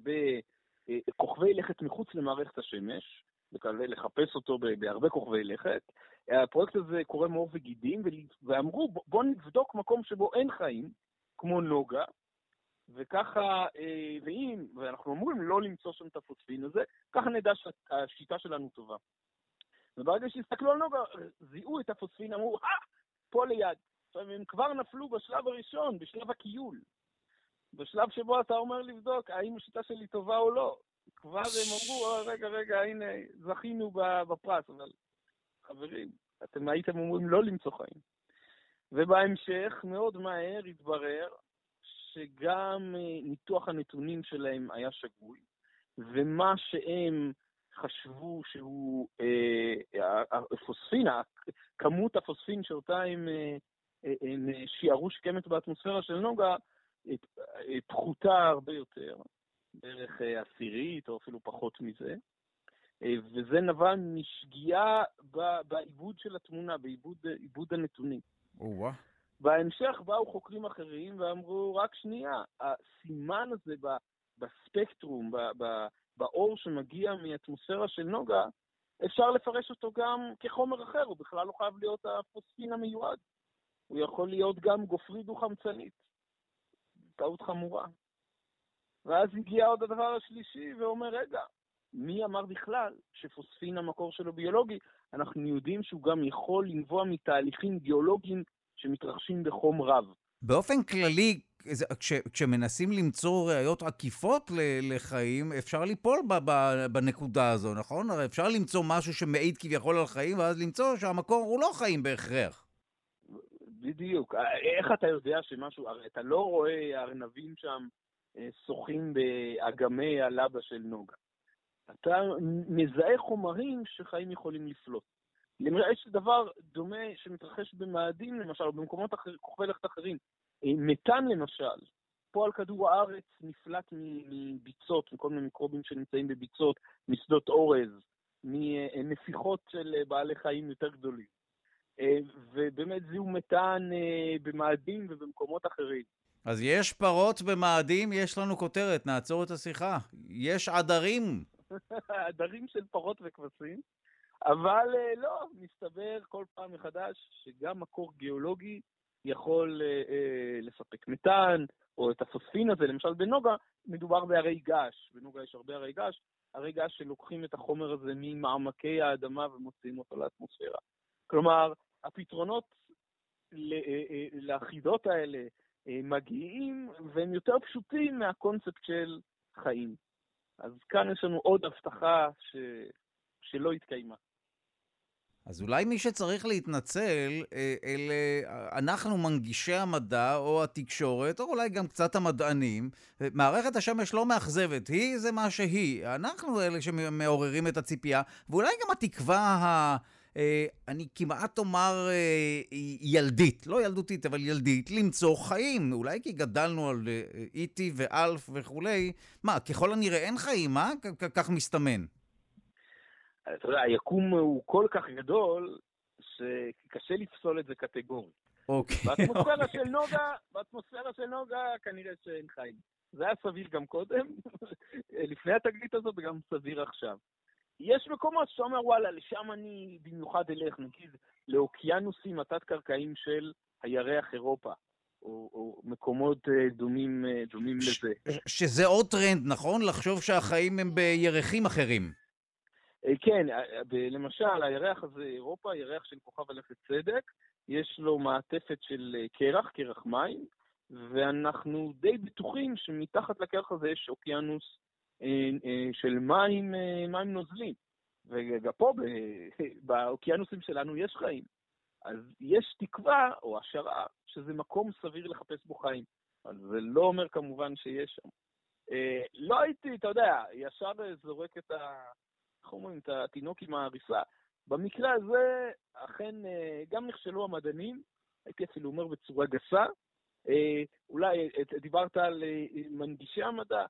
בכוכבי לכת מחוץ למערכת השמש, לחפש אותו בהרבה כוכבי לכת, הפרויקט הזה קורא מאור וגידים, ואמרו, בואו נבדוק מקום שבו אין חיים, כמו נוגה, וככה, אה, ואם, ואנחנו אומרים לא למצוא שם את הפוספין הזה, ככה נדע שהשיטה שלנו טובה. וברגע שהסתכלו על נוגה, זיהו את הפוספין, אמרו, אה, פה ליד. עכשיו, הם כבר נפלו בשלב הראשון, בשלב הכיול. בשלב שבו אתה אומר לבדוק האם השיטה שלי טובה או לא. כבר הם אמרו, אה, רגע, רגע, הנה, זכינו בפרס, אבל חברים, אתם הייתם אומרים לא למצוא חיים. ובהמשך, מאוד מהר התברר שגם אה, ניתוח הנתונים שלהם היה שגוי, ומה שהם חשבו שהוא אה, הפוספין, כמות הפוספין שאותה הם, אה, אה הם שיערו שקמת באטמוספירה של נוגה, פחותה הרבה יותר, בערך עשירית או אפילו פחות מזה. אה, וזה נבע משגיאה בעיבוד של התמונה, בעיבוד הנתונים. או-אה. בהמשך באו חוקרים אחרים ואמרו, רק שנייה, הסימן הזה בספקטרום, באור שמגיע מאטמוספירה של נוגה, אפשר לפרש אותו גם כחומר אחר, הוא בכלל לא חייב להיות הפוספין המיועד. הוא יכול להיות גם גופרית דו-חמצנית. טעות חמורה. ואז הגיע עוד הדבר השלישי ואומר, רגע, מי אמר בכלל שפוספין המקור שלו ביולוגי? אנחנו יודעים שהוא גם יכול לנבוע מתהליכים גיאולוגיים שמתרחשים בחום רב. באופן כללי, כש, כשמנסים למצוא ראיות עקיפות לחיים, אפשר ליפול ב, ב, בנקודה הזו, נכון? הרי אפשר למצוא משהו שמעיד כביכול על חיים, ואז למצוא שהמקור הוא לא חיים בהכרח. בדיוק. איך אתה יודע שמשהו, הרי אתה לא רואה ארנבים שם אה, שוחים באגמי הלבה של נוגה. אתה מזהה חומרים שחיים יכולים לפלוט. יש דבר דומה שמתרחש במאדים למשל, או במקומות אחרים, כוכבי לכת אחרים. אה, מתאן למשל, פה על כדור הארץ נפלט מביצות, מכל מיני מיקרובים שנמצאים בביצות, משדות אורז, מנפיחות של בעלי חיים יותר גדולים. ובאמת זיהום מתאן במאדים ובמקומות אחרים. אז יש פרות במאדים, יש לנו כותרת, נעצור את השיחה. יש עדרים. עדרים של פרות וכבשים, אבל לא, מסתבר כל פעם מחדש שגם מקור גיאולוגי יכול אה, אה, לספק מתאן, או את הפוספין הזה, למשל בנוגה, מדובר בהרי געש. בנוגה יש הרבה הרי געש, הרי געש שלוקחים את החומר הזה ממעמקי האדמה ומוציאים אותו לאטמוספירה. כלומר, הפתרונות לחידות האלה מגיעים, והם יותר פשוטים מהקונספט של חיים. אז כאן יש לנו עוד הבטחה ש... שלא התקיימה. אז אולי מי שצריך להתנצל, אה, אלה אנחנו מנגישי המדע או התקשורת, או אולי גם קצת המדענים. מערכת השמש לא מאכזבת, היא זה מה שהיא. אנחנו אלה שמעוררים את הציפייה, ואולי גם התקווה ה... אה, אני כמעט אומר אה, ילדית, לא ילדותית, אבל ילדית, למצוא חיים. אולי כי גדלנו על איטי ואלף וכולי. מה, ככל הנראה אין חיים, מה? כך מסתמן. אתה יודע, היקום הוא כל כך גדול, שקשה לפסול את זה קטגורית. אוקיי. באטמוספירה אוקיי. של נוגה, באטמוספירה של נוגה כנראה שאין חיים. זה היה סביר גם קודם, לפני התגלית הזאת, וגם סביר עכשיו. יש מקומות שאתה אומר, וואלה, לשם אני במיוחד אלך, נגיד, לאוקיינוסים התת-קרקעיים של הירח אירופה, או, או מקומות אה, דומים, אה, דומים לזה. שזה עוד טרנד, נכון? לחשוב שהחיים הם בירחים אחרים. אה, כן, למשל, הירח הזה, אירופה, ירח של כוכב הלכת צדק, יש לו מעטפת של קרח, קרח מים, ואנחנו די בטוחים שמתחת לקרח הזה יש אוקיינוס אה, אה, של מים, אה, מים נוזלים. וגם פה, באוקיינוסים שלנו יש חיים. אז יש תקווה או השערה שזה מקום סביר לחפש בו חיים. אז זה לא אומר כמובן שיש שם. לא הייתי, אתה יודע, ישר זורק את ה... איך אומרים? את התינוק עם העריסה. במקרה הזה, אכן, גם נכשלו המדענים, הייתי אפילו אומר בצורה גסה. אולי דיברת על מנגישי המדע,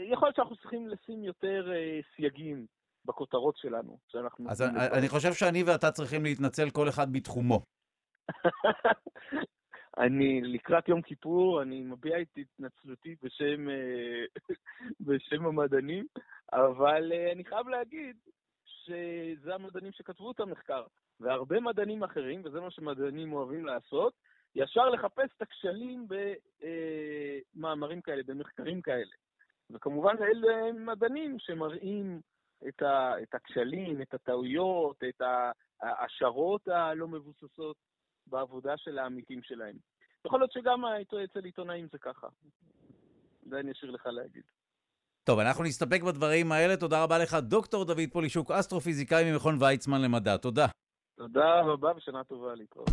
יכול להיות שאנחנו צריכים לשים יותר אה, סייגים בכותרות שלנו. אז אני, אני חושב שאני ואתה צריכים להתנצל כל אחד בתחומו. אני לקראת יום כיפור, אני מביע את התנצלותי בשם, אה, בשם המדענים, אבל אה, אני חייב להגיד שזה המדענים שכתבו את המחקר, והרבה מדענים אחרים, וזה מה שמדענים אוהבים לעשות, ישר לחפש את הכשלים במאמרים כאלה, במחקרים כאלה. וכמובן אלה מדענים שמראים את, ה, את הכשלים, את הטעויות, את ההשערות הלא מבוססות בעבודה של העמיתים שלהם. יכול להיות שגם אצל עיתונאים זה ככה. זה אני אשאיר לך להגיד. טוב, אנחנו נסתפק בדברים האלה. תודה רבה לך, דוקטור דוד פולישוק, אסטרופיזיקאי ממכון ויצמן למדע. תודה. תודה רבה ושנה טובה להתראות.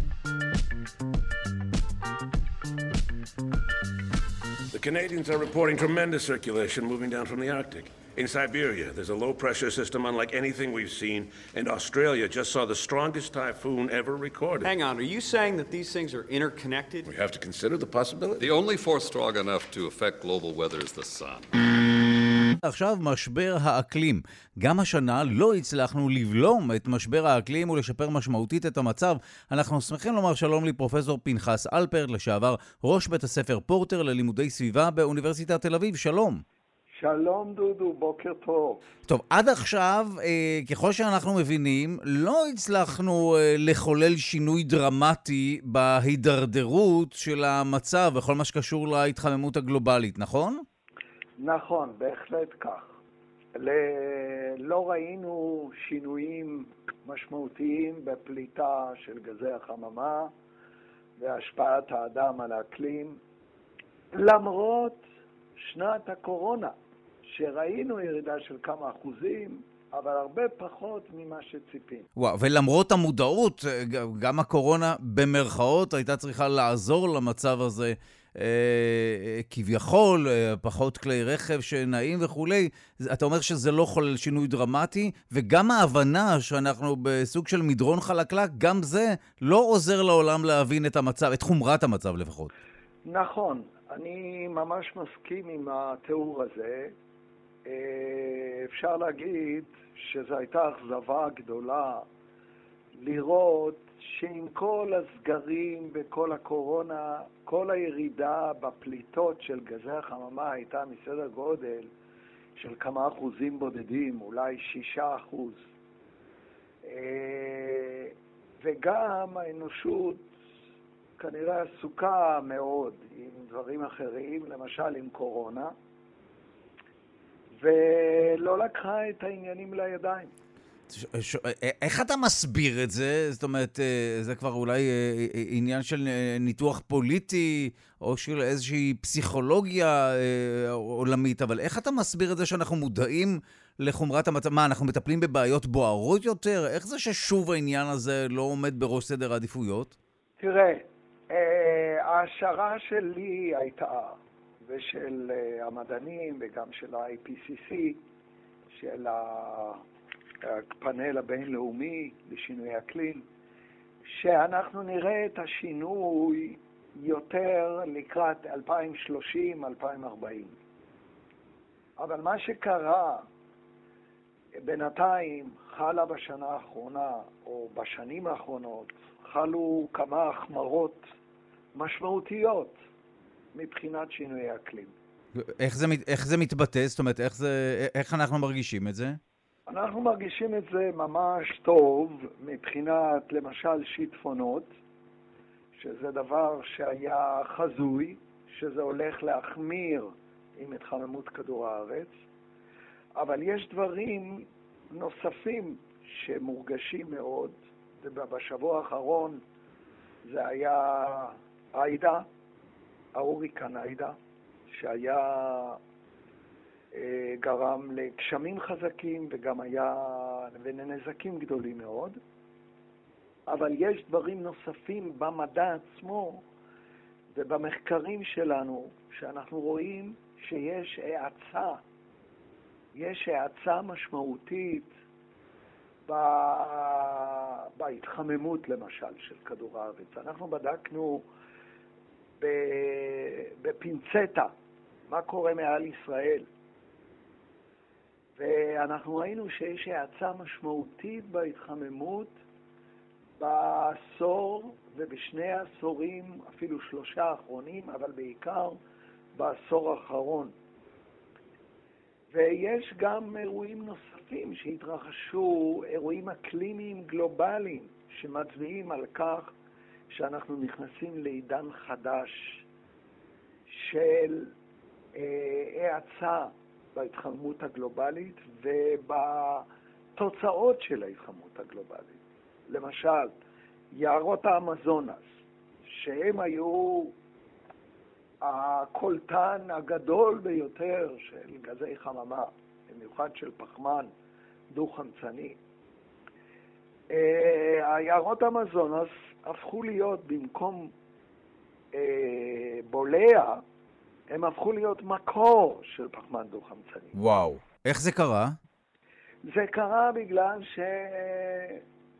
The Canadians are reporting tremendous circulation moving down from the Arctic. In Siberia, there's a low pressure system unlike anything we've seen, and Australia just saw the strongest typhoon ever recorded. Hang on, are you saying that these things are interconnected? We have to consider the possibility. The only force strong enough to affect global weather is the sun. עכשיו משבר האקלים. גם השנה לא הצלחנו לבלום את משבר האקלים ולשפר משמעותית את המצב. אנחנו שמחים לומר שלום לפרופסור פנחס אלפרט, לשעבר ראש בית הספר פורטר ללימודי סביבה באוניברסיטת תל אביב. שלום. שלום דודו, בוקר טוב. טוב, עד עכשיו, אה, ככל שאנחנו מבינים, לא הצלחנו אה, לחולל שינוי דרמטי בהידרדרות של המצב בכל מה שקשור להתחממות הגלובלית, נכון? נכון, בהחלט כך. לא ראינו שינויים משמעותיים בפליטה של גזי החממה והשפעת האדם על האקלים, למרות שנת הקורונה, שראינו ירידה של כמה אחוזים, אבל הרבה פחות ממה שציפינו. וואו, ולמרות המודעות, גם הקורונה במרכאות הייתה צריכה לעזור למצב הזה כביכול, אה, פחות כלי רכב שנעים וכולי, אתה אומר שזה לא חולל שינוי דרמטי, וגם ההבנה שאנחנו בסוג של מדרון חלקלק, גם זה לא עוזר לעולם להבין את המצב, את חומרת המצב לפחות. נכון, אני ממש מסכים עם התיאור הזה. אה, אפשר להגיד שזו הייתה אכזבה גדולה לראות שעם כל הסגרים וכל הקורונה, כל הירידה בפליטות של גזי החממה הייתה מסדר גודל של כמה אחוזים בודדים, אולי שישה אחוז. אה, וגם האנושות כנראה עסוקה מאוד עם דברים אחרים, למשל עם קורונה, ולא לקחה את העניינים לידיים. ש... איך אתה מסביר את זה? זאת אומרת, אה, זה כבר אולי אה, אה, עניין של ניתוח פוליטי או של איזושהי פסיכולוגיה עולמית, אבל איך אתה מסביר את זה שאנחנו מודעים לחומרת המצב? מה, אנחנו מטפלים בבעיות בוערות יותר? איך זה ששוב העניין הזה לא עומד בראש סדר העדיפויות? תראה, ההשערה שלי הייתה, ושל המדענים וגם של ה-IPCC, של ה... הפאנל הבינלאומי לשינוי אקלים, שאנחנו נראה את השינוי יותר לקראת 2030-2040. אבל מה שקרה בינתיים חלה בשנה האחרונה, או בשנים האחרונות, חלו כמה החמרות משמעותיות מבחינת שינוי האקלים. איך זה, איך זה מתבטא? זאת אומרת, איך, זה, איך אנחנו מרגישים את זה? אנחנו מרגישים את זה ממש טוב מבחינת, למשל, שיטפונות, שזה דבר שהיה חזוי, שזה הולך להחמיר עם התחממות כדור הארץ, אבל יש דברים נוספים שמורגשים מאוד, ובשבוע האחרון זה היה עיידה, ההוריקן עיידה, שהיה גרם לגשמים חזקים וגם היה ולנזקים גדולים מאוד. אבל יש דברים נוספים במדע עצמו ובמחקרים שלנו שאנחנו רואים שיש האצה, יש האצה משמעותית. בהתחממות למשל של כדור הארץ. אנחנו בדקנו בפינצטה מה קורה מעל ישראל. ואנחנו ראינו שיש האצה משמעותית בהתחממות בעשור ובשני העשורים, אפילו שלושה האחרונים, אבל בעיקר בעשור האחרון. ויש גם אירועים נוספים שהתרחשו, אירועים אקלימיים גלובליים, שמצביעים על כך שאנחנו נכנסים לעידן חדש של אה, האצה בהתחממות הגלובלית ובתוצאות של ההתחממות הגלובלית. למשל, יערות האמזונס, שהם היו הקולטן הגדול ביותר של גזי חממה, במיוחד של פחמן דו-חמצני. אה, היערות האמזונס הפכו להיות במקום אה, בולע, הם הפכו להיות מקור של פחמן דו-חמצני. וואו. איך זה קרה? זה קרה בגלל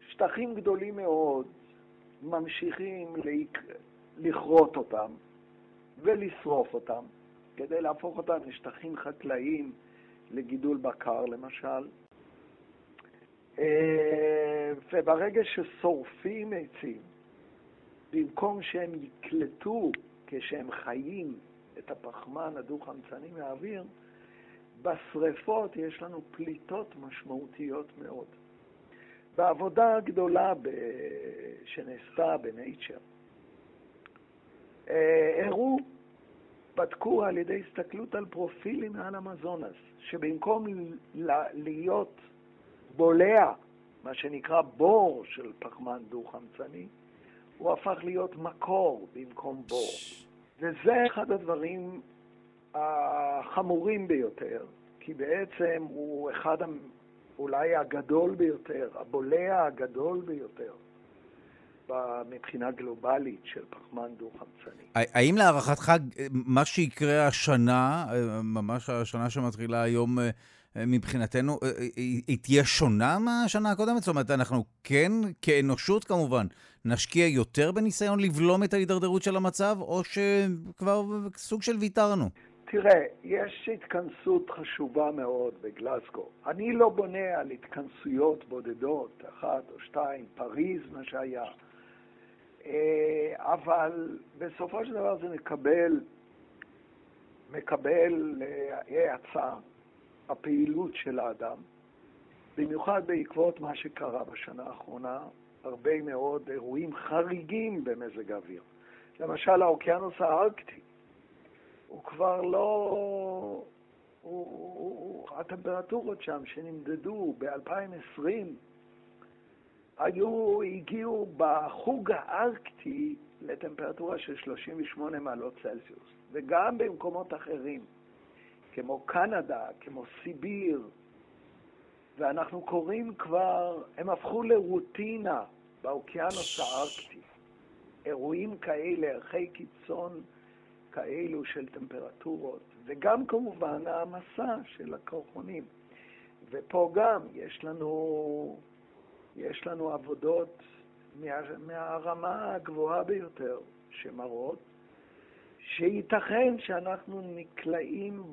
ששטחים גדולים מאוד ממשיכים לכרות אותם ולשרוף אותם, כדי להפוך אותם לשטחים חקלאיים לגידול בקר, למשל. אה, וברגע ששורפים עצים, במקום שהם יקלטו כשהם חיים את הפחמן הדו-חמצני מהאוויר, בשריפות יש לנו פליטות משמעותיות מאוד. בעבודה הגדולה ב... שנעשתה בנייצ'ר, אה, הראו, בדקו על ידי הסתכלות על פרופילים מעל המזונס, שבמקום להיות בולע, מה שנקרא בור של פחמן דו-חמצני, הוא הפך להיות מקור במקום בור. וזה אחד הדברים החמורים ביותר, כי בעצם הוא אחד אולי הגדול ביותר, הבולע הגדול ביותר. מבחינה גלובלית של פחמן דו-חמצני. האם להערכתך מה שיקרה השנה, ממש השנה שמתחילה היום מבחינתנו, היא תהיה שונה מהשנה הקודמת? זאת אומרת, אנחנו כן, כאנושות כמובן, נשקיע יותר בניסיון לבלום את ההידרדרות של המצב, או שכבר סוג של ויתרנו? תראה, יש התכנסות חשובה מאוד בגלסגו. אני לא בונה על התכנסויות בודדות, אחת או שתיים, פריז, מה שהיה. אה, אבל בסופו של דבר זה מקבל, מקבל האצה, אה, הפעילות של האדם, במיוחד בעקבות מה שקרה בשנה האחרונה, הרבה מאוד אירועים חריגים במזג האוויר. למשל, האוקיינוס הארקטי, הוא כבר לא... הוא, הוא, הטמפרטורות שם שנמדדו ב-2020 היו, הגיעו בחוג הארקטי לטמפרטורה של 38 מעלות צלזיוס, וגם במקומות אחרים, כמו קנדה, כמו סיביר, ואנחנו קוראים כבר, הם הפכו לרוטינה באוקיינוס הארקטי. אירועים כאלה, ערכי קיצון כאלו של טמפרטורות, וגם כמובן העמסה של הקרחונים. ופה גם יש לנו יש לנו עבודות מה, מהרמה הגבוהה ביותר שמראות שייתכן שאנחנו נקלעים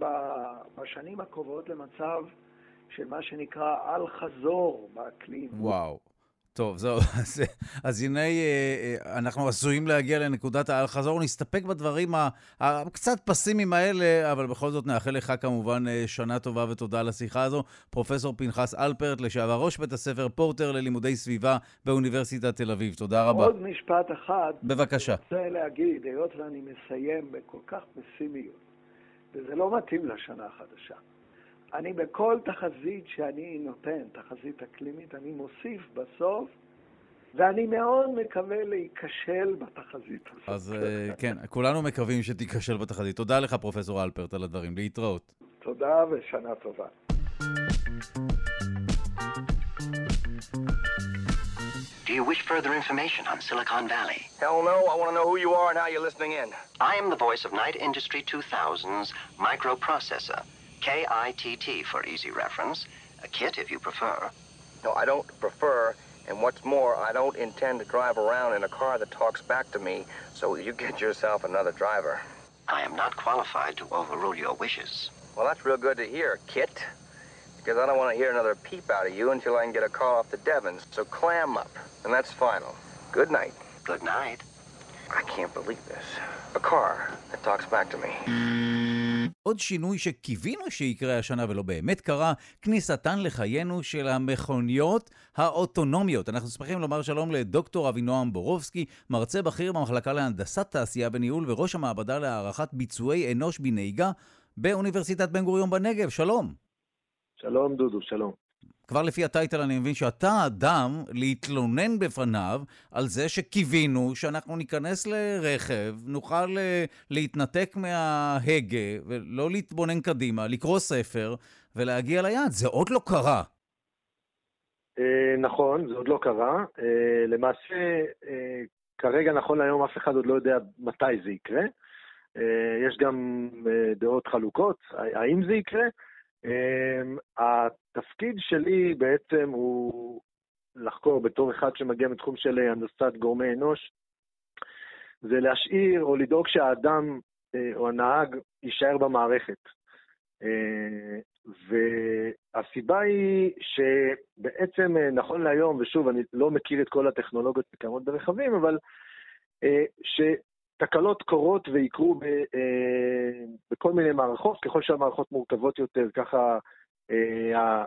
בשנים הקרובות למצב של מה שנקרא אל-חזור באקלים. וואו. טוב, זהו, אז, אז הנה אה, אה, אנחנו עשויים להגיע לנקודת האל-חזור. נסתפק בדברים הקצת פסימיים האלה, אבל בכל זאת נאחל לך כמובן אה, שנה טובה ותודה על השיחה הזו. פרופסור פנחס אלפרט, לשעבר ראש בית הספר פורטר ללימודי סביבה באוניברסיטת תל אביב. תודה רבה. עוד משפט אחד. בבקשה. אני רוצה להגיד, היות ואני מסיים בכל כך פסימיות, וזה לא מתאים לשנה החדשה. אני בכל תחזית שאני נותן, תחזית אקלימית, אני מוסיף בסוף, ואני מאוד מקווה להיכשל בתחזית הזאת. אז אה, כן, כולנו מקווים שתיכשל בתחזית. תודה לך, פרופסור אלפרט, על הדברים. להתראות. תודה ושנה טובה. Do you wish further information on Silicon Valley? Hell no. I want to know who you are and how you're listening in. I am the voice of Night Industry 2000's microprocessor. K-I-T-T for easy reference. A kit if you prefer. No, I don't prefer. And what's more, I don't intend to drive around in a car that talks back to me, so you get yourself another driver. I am not qualified to overrule your wishes. Well, that's real good to hear, Kit. Because I don't want to hear another peep out of you until I can get a call off the Devons. So clam up, and that's final. Good night. Good night. I can't believe this. A car that talks back to me. עוד שינוי שקיווינו שיקרה השנה ולא באמת קרה, כניסתן לחיינו של המכוניות האוטונומיות. אנחנו שמחים לומר שלום לדוקטור אבינועם בורובסקי, מרצה בכיר במחלקה להנדסת תעשייה וניהול וראש המעבדה להערכת ביצועי אנוש בנהיגה באוניברסיטת בן גוריון בנגב. שלום. שלום דודו, שלום. כבר לפי הטייטל אני מבין שאתה האדם להתלונן בפניו על זה שקיווינו שאנחנו ניכנס לרכב, נוכל אה, להתנתק מההגה ולא להתבונן קדימה, לקרוא ספר ולהגיע ליעד. זה עוד לא קרה. אה, נכון, זה עוד לא קרה. אה, למעשה, כרגע, נכון להיום, אף אחד עוד לא יודע מתי זה יקרה. יש גם דעות חלוקות, האם זה יקרה. Um, התפקיד שלי בעצם הוא לחקור בתור אחד שמגיע מתחום של הנדסת גורמי אנוש, זה להשאיר או לדאוג שהאדם אה, או הנהג יישאר במערכת. אה, והסיבה היא שבעצם אה, נכון להיום, ושוב, אני לא מכיר את כל הטכנולוגיות שקיימות ברכבים, אבל ש... תקלות קורות ויקרו ב, אה, בכל מיני מערכות, ככל שהמערכות מורכבות יותר, ככה אה,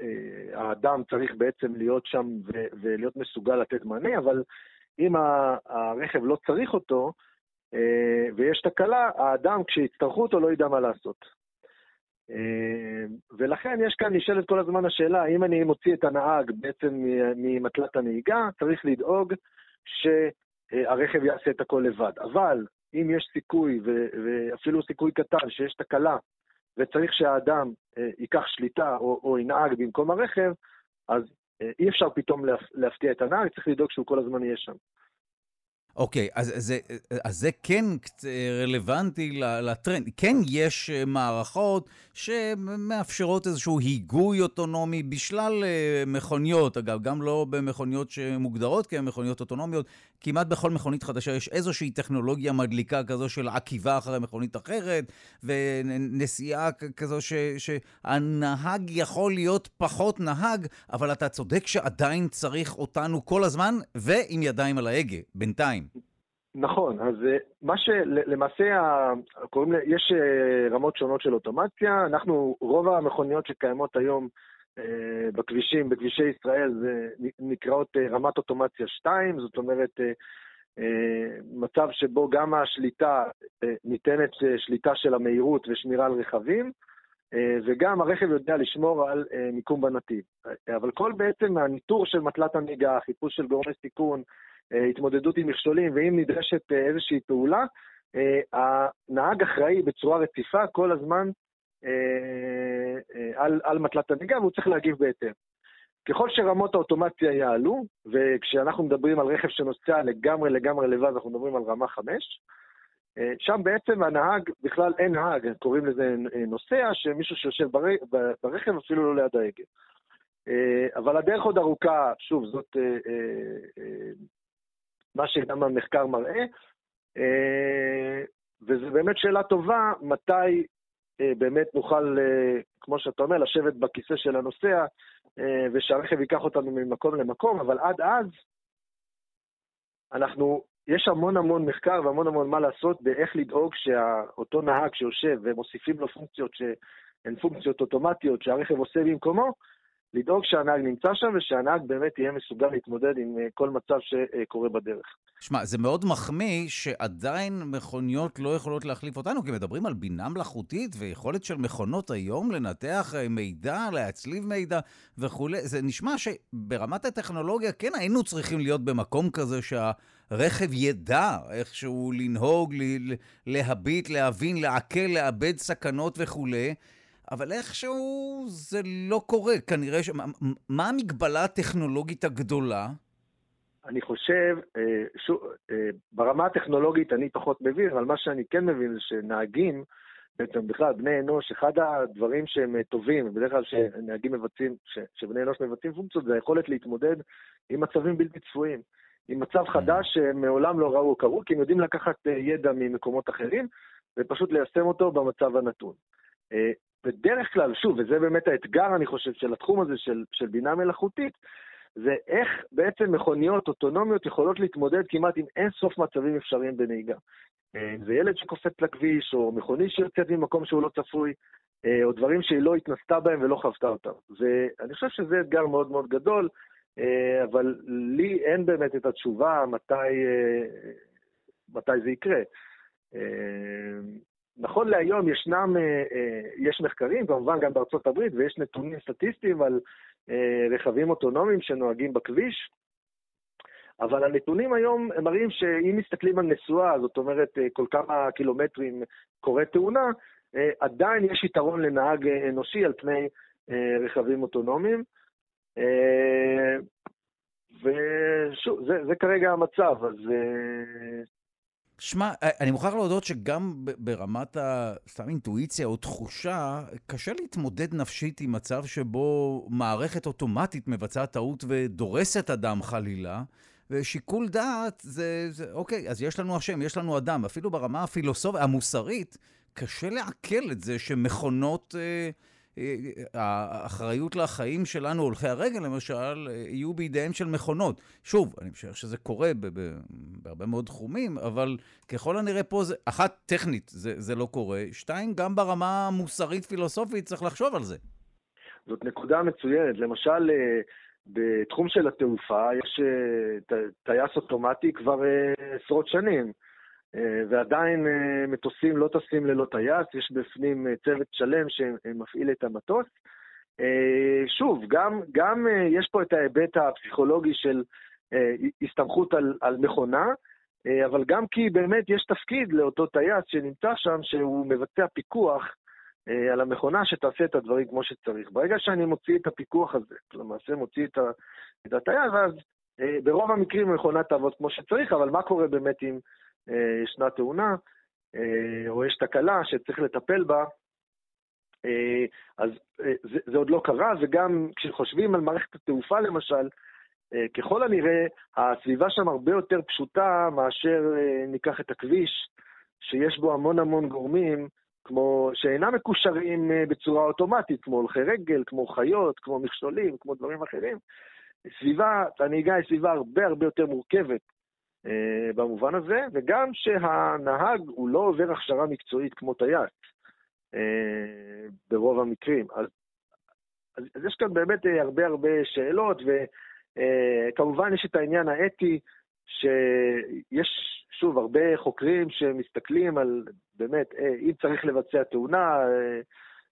אה, האדם צריך בעצם להיות שם ו, ולהיות מסוגל לתת מענה, אבל אם הרכב לא צריך אותו אה, ויש תקלה, האדם כשיצטרכו אותו לא ידע מה לעשות. אה, ולכן יש כאן, נשאלת כל הזמן השאלה, האם אני מוציא את הנהג בעצם ממטלת הנהיגה, צריך לדאוג ש... אה, הרכב יעשה את הכל לבד. אבל אם יש סיכוי, ואפילו סיכוי קטן, שיש תקלה, וצריך שהאדם אה, ייקח שליטה או, או ינהג במקום הרכב, אז אה, אי אפשר פתאום להפתיע את הנהג, צריך לדאוג שהוא כל הזמן יהיה שם. אוקיי, אז, זה, אז זה כן רלוונטי לטרנד. כן יש מערכות שמאפשרות איזשהו היגוי אוטונומי בשלל מכוניות, אגב, גם לא במכוניות שמוגדרות כמכוניות אוטונומיות. כמעט בכל מכונית חדשה יש איזושהי טכנולוגיה מדליקה כזו של עקיבה אחרי מכונית אחרת, ונסיעה כזו ש, שהנהג יכול להיות פחות נהג, אבל אתה צודק שעדיין צריך אותנו כל הזמן, ועם ידיים על ההגה, בינתיים. נכון, אז אה, מה שלמעשה, קוראים, יש אה, רמות שונות של אוטומציה. אנחנו, רוב המכוניות שקיימות היום בכבישים, בכבישי ישראל, זה נקראות רמת אוטומציה 2, זאת אומרת, מצב שבו גם השליטה, ניתנת שליטה של המהירות ושמירה על רכבים, וגם הרכב יודע לשמור על מיקום בנתיב. אבל כל בעצם הניטור של מטלת הנהיגה, חיפוש של גורמי סיכון, אה, התמודדות עם מכשולים, ואם נדרשת אה, איזושהי פעולה, אה, הנהג אחראי בצורה רציפה כל הזמן על, על מטלת הנהיגה, והוא צריך להגיב בהתאם. ככל שרמות האוטומציה יעלו, וכשאנחנו מדברים על רכב שנוסע לגמרי לגמרי לבד, אנחנו מדברים על רמה 5, שם בעצם הנהג, בכלל אין נהג, קוראים לזה נוסע, שמישהו שיושב ברכב אפילו לא ליד ההגה. אבל הדרך עוד ארוכה, שוב, זאת מה שגם המחקר מראה. אה, וזו באמת שאלה טובה, מתי אה, באמת נוכל, אה, כמו שאתה אומר, לשבת בכיסא של הנוסע, ושהרכב ייקח אותנו ממקום למקום, אבל עד אז, אנחנו, יש המון המון מחקר והמון המון מה לעשות באיך לדאוג שאותו נהג שיושב ומוסיפים לו פונקציות שהן פונקציות אוטומטיות שהרכב עושה במקומו, לדאוג שהנהג נמצא שם ושהנהג באמת יהיה מסוגל להתמודד עם אה, כל מצב שקורה בדרך. שמע, זה מאוד מחמיא שעדיין מכוניות לא יכולות להחליף אותנו, כי מדברים על בינה מלאכותית ויכולת של מכונות היום לנתח אה, מידע, להצליב מידע וכולי. זה נשמע שברמת הטכנולוגיה כן היינו צריכים להיות במקום כזה שהרכב ידע איכשהו לנהוג, להביט, להבין, לעכל, לאבד סכנות וכולי. אבל איכשהו זה לא קורה. כנראה ש... מה המגבלה הטכנולוגית הגדולה? אני חושב, אה, שוב, אה, ברמה הטכנולוגית אני פחות מבין, אבל מה שאני כן מבין זה שנהגים, בעצם בכלל, בני אנוש, אחד הדברים שהם טובים, בדרך כלל שנהגים מבצעים, שבני אנוש מבצעים פונקציות, זה היכולת להתמודד עם מצבים בלתי צפויים. עם מצב חדש שהם מעולם לא ראו או קרו, כי הם יודעים לקחת אה, ידע ממקומות אחרים, ופשוט ליישם אותו במצב הנתון. בדרך כלל, שוב, וזה באמת האתגר, אני חושב, של התחום הזה של, של בינה מלאכותית, זה איך בעצם מכוניות אוטונומיות יכולות להתמודד כמעט עם אין סוף מצבים אפשריים בנהיגה. אה, אם זה ילד שקופץ לכביש, או מכונית שיוצאת ממקום שהוא לא צפוי, אה, או דברים שהיא לא התנסתה בהם ולא חוותה אותם. ואני חושב שזה אתגר מאוד מאוד גדול, אה, אבל לי אין באמת את התשובה מתי, מתי זה יקרה. נכון להיום ישנם, יש מחקרים, כמובן גם בארצות הברית, ויש נתונים סטטיסטיים על רכבים אוטונומיים שנוהגים בכביש, אבל הנתונים היום מראים שאם מסתכלים על נסועה, זאת אומרת כל כמה קילומטרים קורית תאונה, עדיין יש יתרון לנהג אנושי על פני רכבים אוטונומיים. ושוב, זה, זה כרגע המצב, אז שמע, אה, אני מוכרח להודות שגם ברמת ה... סתם אינטואיציה או תחושה, קשה להתמודד נפשית עם מצב שבו מערכת אוטומטית מבצעת טעות ודורסת אדם חלילה, ושיקול דעת זה, זה... אוקיי, אז יש לנו אשם, יש לנו אדם. אפילו ברמה הפילוסופית, המוסרית, קשה לעכל את זה שמכונות... אה, האחריות לחיים שלנו, הולכי הרגל למשל, יהיו בידיהם של מכונות. שוב, אני חושב שזה קורה בהרבה מאוד תחומים, אבל ככל הנראה פה זה, אחת, טכנית זה, זה לא קורה, שתיים, גם ברמה המוסרית-פילוסופית צריך לחשוב על זה. זאת נקודה מצוינת. למשל, אה, בתחום של התעופה יש אה, טייס אוטומטי כבר אה, עשרות שנים. אה, ועדיין אה, מטוסים לא טסים ללא טייס, יש בפנים אה, צוות שלם שמפעיל את המטוס. שוב, גם, גם יש פה את ההיבט הפסיכולוגי של הסתמכות על, על מכונה, אבל גם כי באמת יש תפקיד לאותו טייס שנמצא שם, שהוא מבצע פיקוח על המכונה שתעשה את הדברים כמו שצריך. ברגע שאני מוציא את הפיקוח הזה, למעשה מוציא את, את הטייס, אז ברוב המקרים המכונה תעבוד כמו שצריך, אבל מה קורה באמת אם ישנה תאונה או יש תקלה שצריך לטפל בה? אז זה, זה עוד לא קרה, וגם כשחושבים על מערכת התעופה למשל, ככל הנראה הסביבה שם הרבה יותר פשוטה מאשר ניקח את הכביש, שיש בו המון המון גורמים כמו שאינם מקושרים אה, בצורה אוטומטית, כמו הולכי רגל, כמו חיות, כמו מכשולים, כמו דברים אחרים. סביבה, הנהיגה היא סביבה הרבה הרבה יותר מורכבת אה, במובן הזה, וגם שהנהג הוא לא עובר הכשרה מקצועית כמו טייס אה, ברוב המקרים. אז, אז, יש כאן באמת אה, הרבה הרבה שאלות, וכמובן אה, יש את העניין האתי, שיש, שוב, הרבה חוקרים שמסתכלים על באמת, אה, אם צריך לבצע תאונה, אה,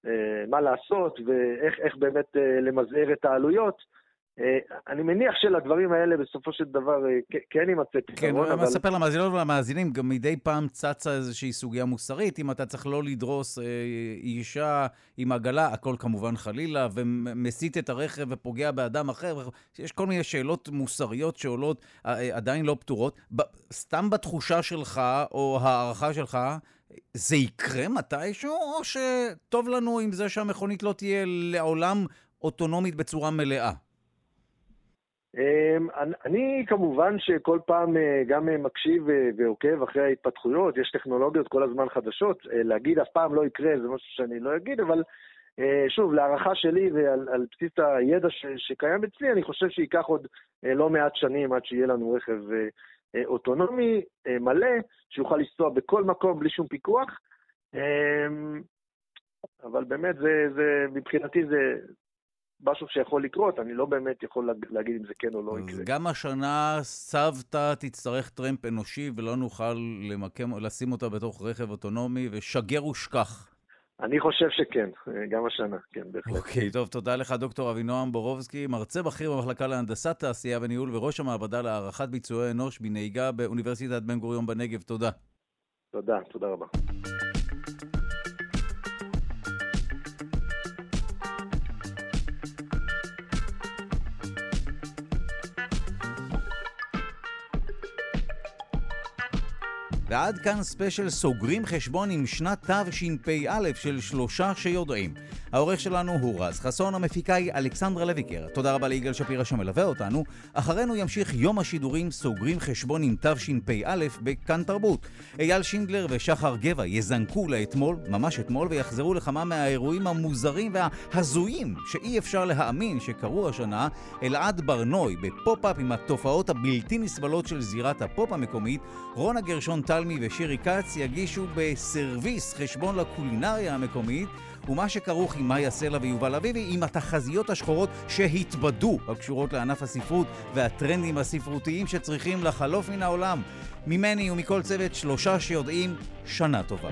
אה, מה לעשות ואיך באמת למזער את העלויות. אני מניח שלדברים האלה בסופו של דבר כן יימצא פתרון, כן, אבל... כן, אני אספר למאזינות ולמאזינים, גם מדי פעם צצה איזושהי סוגיה מוסרית, אם אתה צריך לא לדרוס אישה עם עגלה, הכל כמובן חלילה, ומסיט את הרכב ופוגע באדם אחר, יש כל מיני שאלות מוסריות שעולות, עדיין לא פתורות. סתם בתחושה שלך, או הערכה שלך, זה יקרה מתישהו, או שטוב לנו עם זה שהמכונית לא תהיה לעולם אוטונומית בצורה מלאה? אמ, אני כמובן שכל פעם אה, גם אה, מקשיב אה, ועוקב אחרי ההתפתחויות, יש טכנולוגיות כל הזמן חדשות, להגיד אף פעם לא יקרה זה משהו שאני לא אגיד, אבל שוב, להערכה שלי ועל על בסיס הידע ש, שקיים אצלי, אני חושב שייקח עוד לא מעט שנים עד שיהיה לנו רכב אוטונומי מלא, שיוכל לנסוע בכל מקום בלי שום פיקוח. אה, אבל באמת, זה, זה, מבחינתי זה משהו שיכול לקרות, אני לא באמת יכול להגיד אם זה כן או לא יקרה. גם השנה סבתא תצטרך טרמפ אנושי ולא נוכל למקם, לשים אותה בתוך רכב אוטונומי, ושגר ושכח. אני חושב שכן, גם השנה, כן, בהחלט. אוקיי, okay, טוב, תודה לך, דוקטור אבינועם בורובסקי, מרצה בכיר במחלקה להנדסת תעשייה וניהול וראש המעבדה להערכת ביצועי אנוש בנהיגה באוניברסיטת בן גוריון בנגב. תודה. תודה, תודה רבה. ועד כאן ספיישל סוגרים חשבון עם שנת תשפ"א של שלושה שיודעים. העורך שלנו הוא רז חסון, המפיקה היא אלכסנדרה לויקר. תודה רבה ליגאל שפירא שמלווה אותנו. אחרינו ימשיך יום השידורים סוגרים חשבון עם תשפ"א בכאן תרבות. אייל שינדלר ושחר גבע יזנקו לאתמול, ממש אתמול, ויחזרו לכמה מהאירועים המוזרים וההזויים שאי אפשר להאמין שקרו השנה. אלעד ברנוי בפופ-אפ עם התופעות הבלתי נסבלות של זירת הפופ המקומית. רונה גרשון טלמי ושירי כץ יגישו בסרוויס חשבון לקולינריה המקומית. ומה שכרוך עם מאיה סלע ויובל אביבי עם התחזיות השחורות שהתבדו הקשורות לענף הספרות והטרנדים הספרותיים שצריכים לחלוף מן העולם. ממני ומכל צוות שלושה שיודעים שנה טובה.